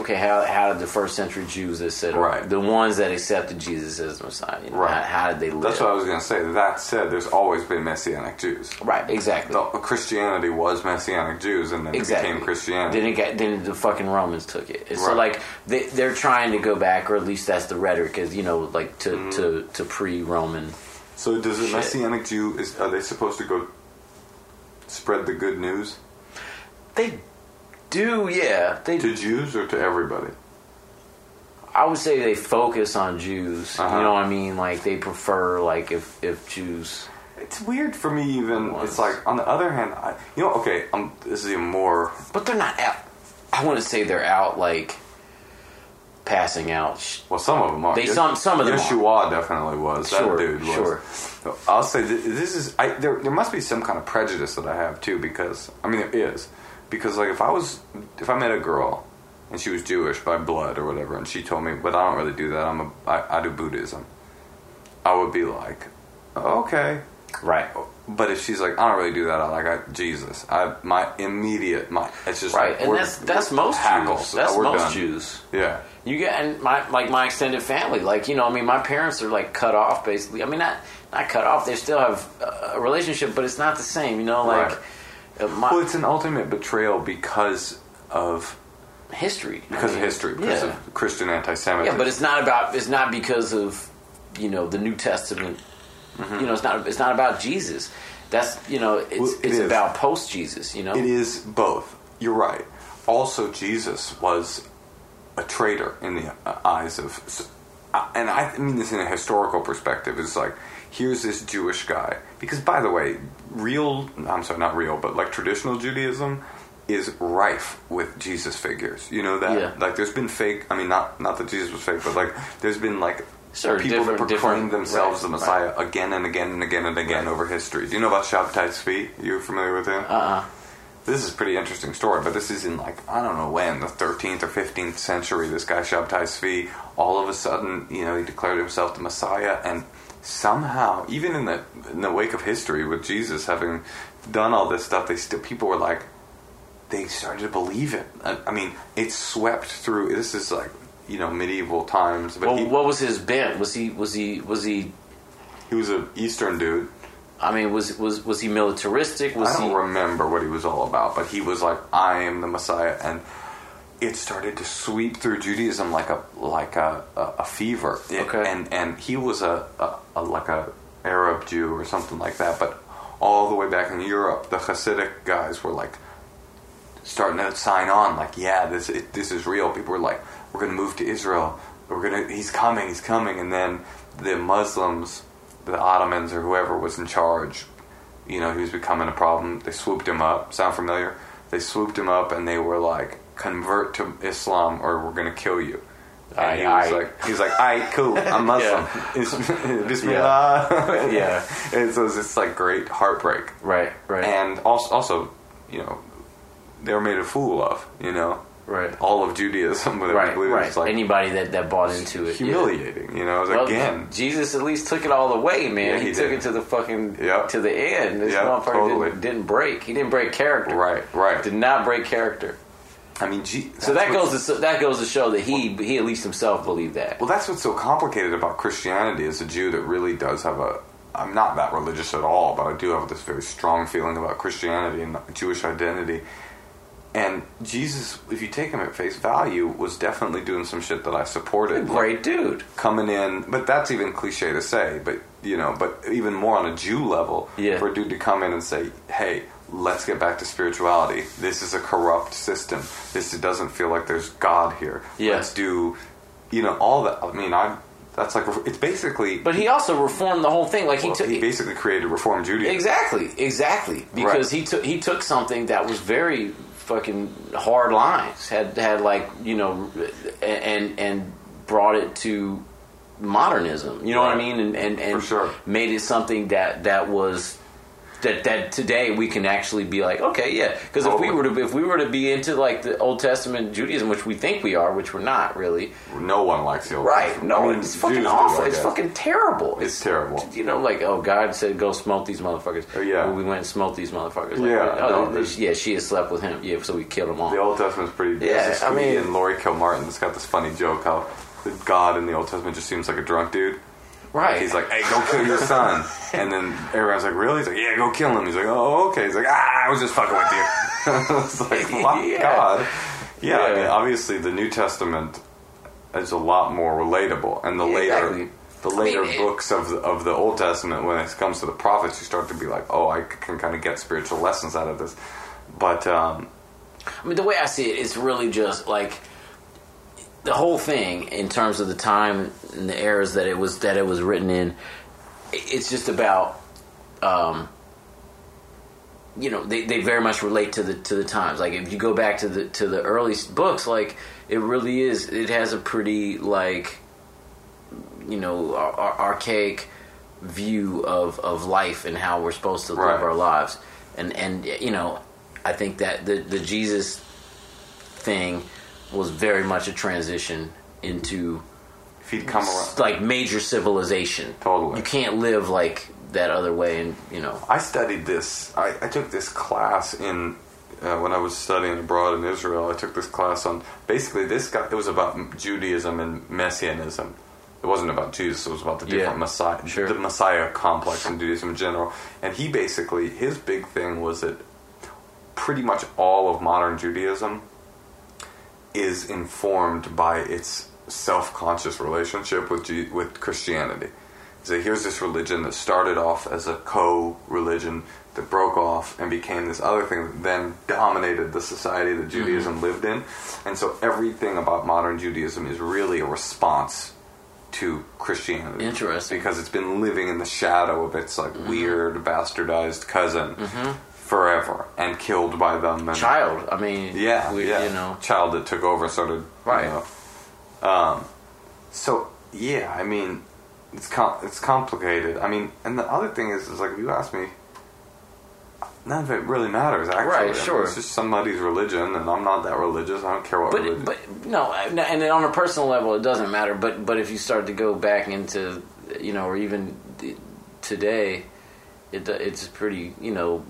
okay, how how did the first century Jews that said Right. the ones that accepted Jesus as the Messiah? You know, Right. How, how did they live? That's what I was going to say. That said, there's always been Messianic Jews. right, exactly. No, Christianity was Messianic Jews, and then Exactly. it became Christianity. Then it got then the fucking Romans took it. And So like they they're trying to go back, or at least that's the rhetoric, is you know like to Mm-hmm. to to pre-Roman. so, does a Messianic Jew is are they supposed to go spread the good news They do, yeah. They to Jews or to everybody? I would say they focus on Jews. Uh-huh. You know what I mean? Like they prefer like if if Jews. It's weird for me. Even it's like on the other hand, I, you know, okay, um, this is even more. But they're not out. I wouldn't say they're out like passing out. Well, some of them are. They- some- some of them are. Definitely was. Sure, that dude was. sure. So I'll say this is. I, there, there must be some kind of prejudice that I have too, because I mean there is, because like if I was, if I met a girl, and she was Jewish by blood or whatever, and she told me, but I don't really do that. I'm a, I, I do Buddhism. I would be like, okay, Right. Oh, but if she's like, I don't really do that, I like I, Jesus. I my immediate my it's just Right. And that's that's most hackles. Jews. That's We're most done. Jews. Yeah, You get and my like my extended family, like you know, I mean, my parents are like cut off basically. I mean, not not cut off. They still have a relationship, but it's not the same. You know, like Right. uh, my well, it's an ultimate betrayal because of history. I because mean, of history, because yeah. of Christian anti-Semitism. Yeah, but it's not about. It's not because of you know the New Testament. You know, it's not. It's not about Jesus. That's you know. It's Well, it it's about post Jesus. You know. It is both. You're right. Also, Jesus was a traitor in the uh, eyes of, uh, and I mean this in a historical perspective. It's like here's this Jewish guy. Because by the way, real I'm sorry, not real, but like traditional Judaism is rife with Jesus figures. You know that? Yeah. Like there's been fake. I mean, not not that Jesus was fake, but like there's been like. Sure, people different- that proclaim themselves right, the Messiah again and again and again and again over history. Do you know about Shabtai Tzvi? You familiar with him? Uh uh This is a pretty interesting story, but this is in like I don't know when the 13th or 15th century. This guy Shabtai Tzvi, all of a sudden, you know, he declared himself the Messiah, and somehow, even in the in the wake of history, with Jesus having done all this stuff, they still people were like, they started to believe it. I, I mean, it swept through. This is like you know medieval times, but Well, he, what was his bent? Was he was he was he? he was an Eastern dude. I mean, was was was he militaristic? Was I don't he? remember what he was all about, but he was like, "I am the Messiah," and it started to sweep through Judaism like a like a, a, a fever. It- Okay. and and he was a, a, a like a Arab Jew or something like that, but all the way back in Europe, the Hasidic guys were like starting to sign on, like, "Yeah, this it, this is real." People were like, "We're going to move to Israel. We're gonna. He's coming. He's coming." And then the Muslims, the Ottomans or whoever was in charge, you know, he was becoming a problem. They swooped him up. Sound familiar? They swooped him up and they were like, convert to Islam or we're going to kill you. And he was like, he's like, "Aye, cool, I'm Muslim." Is- Bismillah. Yeah. and so it's this like great heartbreak, Right, right, and also, also, you know, they were made a fool of. You know, right, all of Judaism, you right, believe, right. like Anybody that that bought into it, yeah. humiliating. You know, Well, again, Jesus at least took it all the way, man. Yeah, he, he took it to the fucking Yep. to the end. This Yep, motherfucker totally. didn't, didn't break. He didn't break character. right, right. Did not break character. I mean, G- So that goes to that goes to show that he he at least himself believed that. Well, that's what's so complicated about Christianity as a Jew that really does have a. I'm not that religious at all, but I do have this very strong feeling about Christianity and Jewish identity. And Jesus, if you take him at face value, was definitely doing some shit that I supported. Great dude. coming in, but that's even cliche to say, but you know, but even more on a Jew level, Yeah. for a dude to come in and say, "Hey, let's get back to spirituality. This is a corrupt system. This doesn't feel like there's God here. Yeah. Let's do, you know, all that. I mean, I'm that's like it's basically. But he also reformed the whole thing. Like he took he basically created Reform Judaism. exactly, exactly because Right. he took he took something that was very fucking hard lines. Had had like you know, and and brought it to modernism. You know what I mean? And and, and For sure. made it something that that was. That, that today we can actually be like okay yeah because if we were to if we were to be into like the Old Testament Judaism which we think we are which we're not really No one likes the old Right. Testament. No, I mean, it's fucking Jews awful. I It's fucking terrible. It's terrible. You know, like oh, God said go smelt these motherfuckers. Oh, yeah. Well, we went and smelt these motherfuckers. Like, Yeah, Oh, no, they- yeah. She had slept with him. Yeah. So we killed them all. The Old Testament's pretty. Yeah, I mean- comedian, Laurie Kilmartin, has got this funny joke how God in the Old Testament just seems like a drunk dude. Right. He's like, "Hey, go kill your son," and then everyone's like, "Really?" He's like, "Yeah, go kill him." He's like, "Oh, okay." He's like, "Ah, I was just fucking with you." it's like, my Yeah. God, yeah, I mean, obviously, the New Testament is a lot more relatable, and the Yeah, later. exactly. The I later mean, books of the, of the Old Testament, when it comes to the prophets, you start to be like, "Oh, I can kind of get spiritual lessons out of this." But um, I mean, the way I see it, it's really just like the whole thing in terms of the time and the eras that it was that it was written in. It's just about, um, you know, they, they very much relate to the to the times. Like if you go back to the to the early books, like it really is. It has a pretty like, you know, ar- ar- archaic view of of life and how we're supposed to live Right. our lives. And and you know, I think that the the Jesus thing was very much a transition into if he'd come around, like major civilization. Totally. you can't live like that other way, and you know. I studied this. I, I took this class in uh, when I was studying abroad in Israel. I took this class on basically this guy. It was about Judaism and Messianism. It wasn't about Jesus. It was about the Yeah, different Messiah, sure. the Messiah complex in Judaism in general. And he basically his big thing was that pretty much all of modern Judaism is informed by its self-conscious relationship with Ju- with Christianity. So here's this religion that started off as a co-religion that broke off and became this other thing that then dominated the society that Judaism mm-hmm. lived in. And so everything about modern Judaism is really a response to Christianity. Interesting. Because it's been living in the shadow of its like mm-hmm. weird bastardized cousin mm-hmm. Forever and killed by them and Child, I mean, yeah, we, yeah. you know, child that took over started Right. You know. Um, so yeah, I mean, it's com- it's complicated. I mean, and the other thing is, is like if you ask me, none of it really matters. Actually, Right, sure. It's just somebody's religion, and I'm not that religious. I don't care what but religion. but no, and and on a personal level, it doesn't matter. But but if you start to go back into, you know, or even today, it it's pretty, you know,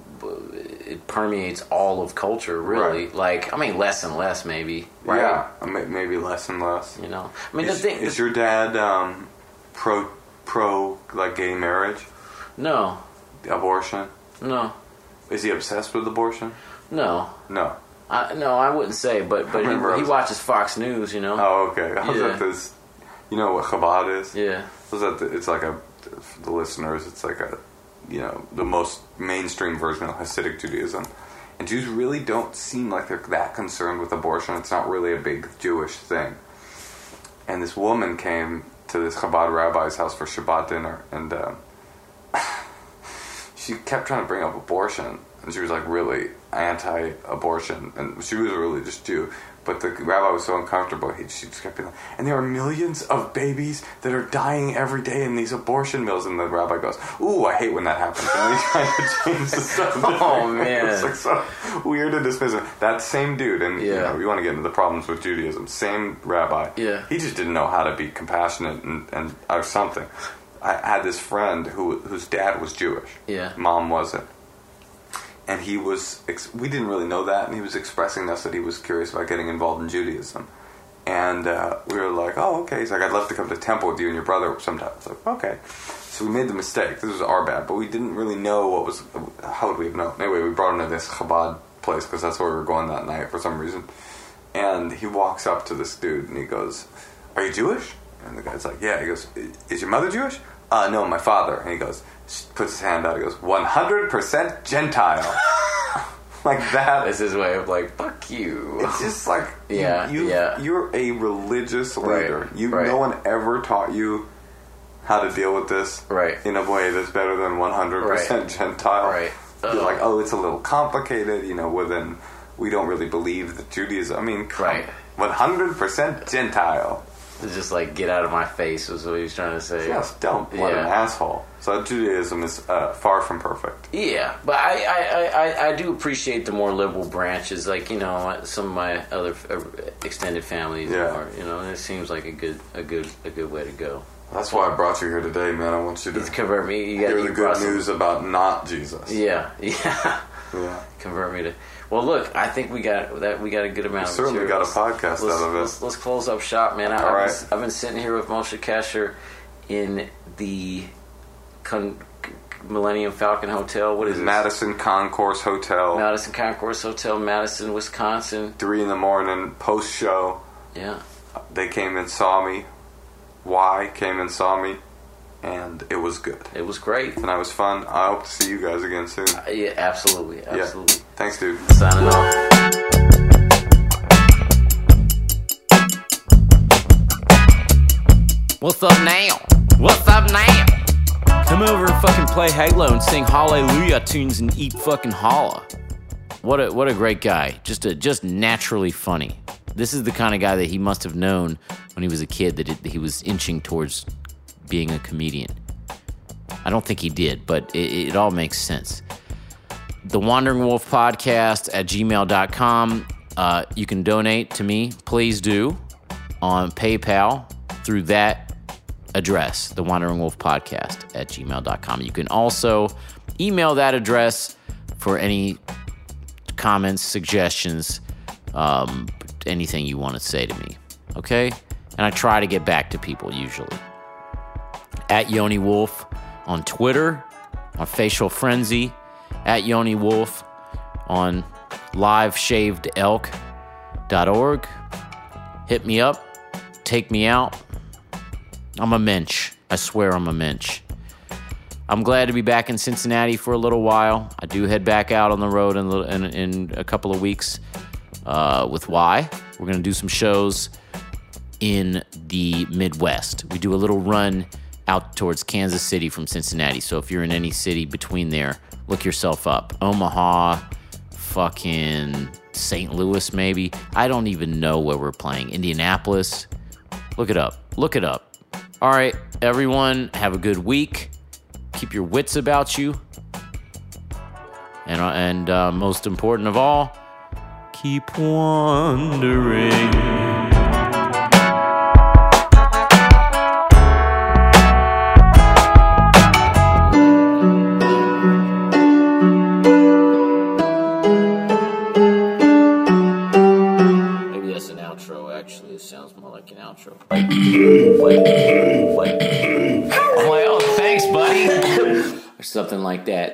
it permeates all of culture. Really, Right. like I mean, less and less, maybe. Right? Yeah, I may- maybe less and less. You know, I mean, is, the thing. is your dad um, pro pro like gay marriage, no, abortion? no, Is he obsessed with abortion? no. No. I, no, I wouldn't say, but but he, he watches Fox News, you know. Oh, okay. I was Yeah. at this. You know what Chabad is? Yeah, I was at the, it's like a for the listeners. It's like a you know the most mainstream version of Hasidic Judaism, and Jews really don't seem like they're that concerned with abortion. It's not really a big Jewish thing. And this woman came to this Chabad rabbi's house for Shabbat dinner, and uh, she kept trying to bring up abortion, and she was like really anti-abortion, and she was a religious Jew. But the rabbi was so uncomfortable, he, she just kept being like, and there are millions of babies that are dying every day in these abortion mills. And the rabbi goes, "Ooh, I hate when that happens." And he's trying to change the subject. Oh, man. it's like so weird and dismissive. That same dude, and you Yeah. know, you want to get into the problems with Judaism. Same rabbi. Yeah. he just didn't know how to be compassionate and, and or something. I had this friend who whose dad was Jewish. Yeah. mom wasn't and he was ex- we didn't really know that and he was expressing to us that he was curious about getting involved in judaism and uh, we were like oh okay he's like i'd love to come to temple with you and your brother sometime I was like okay so we made the mistake this was our bad but we didn't really know what was how would we have known anyway we brought him to this chabad place because that's where we were going that night for some reason. And he walks up to this dude and he goes, "Are you Jewish?" And the guy's like, "Yeah." He goes, "Is your mother Jewish?" Uh, no, my father. And he goes, puts his hand out. He goes, "100% Gentile." like that is his way of like, fuck you. It's just like Yeah, you, yeah. you're a religious Right, leader. You right. no one ever taught you how to deal with this Right. in a way that's better than 100% Right. Gentile. Right. You're like, oh, it's a little complicated, you know. Well, then we don't really believe that Judaism. I mean, Right. 100% Gentile. It's just like, get out of my face, was what he was trying to say. Just don't. What an asshole. So Judaism is uh, far from perfect. Yeah, but I, I, I, I- do appreciate the more liberal branches, like you know some of my other uh, extended families. Yeah. Are, you know, and it seems like a good, a good, a good way to go. That's why I brought you here today, man. I want you to Convert me. You hear the good some- news about not Jesus. Yeah, yeah. Yeah. Convert me to. Well, look, I think we got that. We got a good amount. of certainly got a podcast let's, out of it. Let's, let's close up shop, man. I, All I've, right. been, I've been sitting here with Moshe Kasher in the Con- Millennium Falcon Hotel. What is it? Madison Concourse Hotel. Madison Concourse Hotel, Madison, Wisconsin. Three in the morning, post show. Yeah. They came and saw me. Why came and saw me, and it was good. It was great. And I was fun. I hope to see you guys again soon. Uh, Yeah, absolutely, absolutely. Yeah. Thanks, dude. Signing off. What's up now? What's up now? Come over and fucking play Halo and sing Hallelujah tunes and eat fucking challah. What a what a great guy. Just a just naturally funny. This is the kind of guy that he must have known when he was a kid that, it, that he was inching towards being a comedian. I don't think he did, but it, it all makes sense the Wandering Wolf Podcast at gmail.com. Uh, you can donate to me, please do, on PayPal through that address, the Wandering Wolf Podcast at gmail.com. You can also email that address for any comments, suggestions, um, anything you want to say to me. Okay? And I try to get back to people usually. At Yoni Wolf on Twitter, on Facial Frenzy, at Yoni Wolf on liveshavedelk.org. Hit me up, take me out. I'm a mensch. I swear I'm a mensch. I'm glad to be back in Cincinnati for a little while. I do head back out on the road in, a- in, in a couple of weeks uh, with Y. We're going to do some shows in the Midwest. We do a little run out towards Kansas City from Cincinnati. So if you're in any city between there, look yourself up. Omaha, fucking St. Louis, maybe. I don't even know where we're playing. Indianapolis. Look it up. Look it up. All right, everyone, have a good week. Keep your wits about you. And, uh, and uh, most important of all, keep wondering. I'm like, oh, thanks, buddy, or something like that.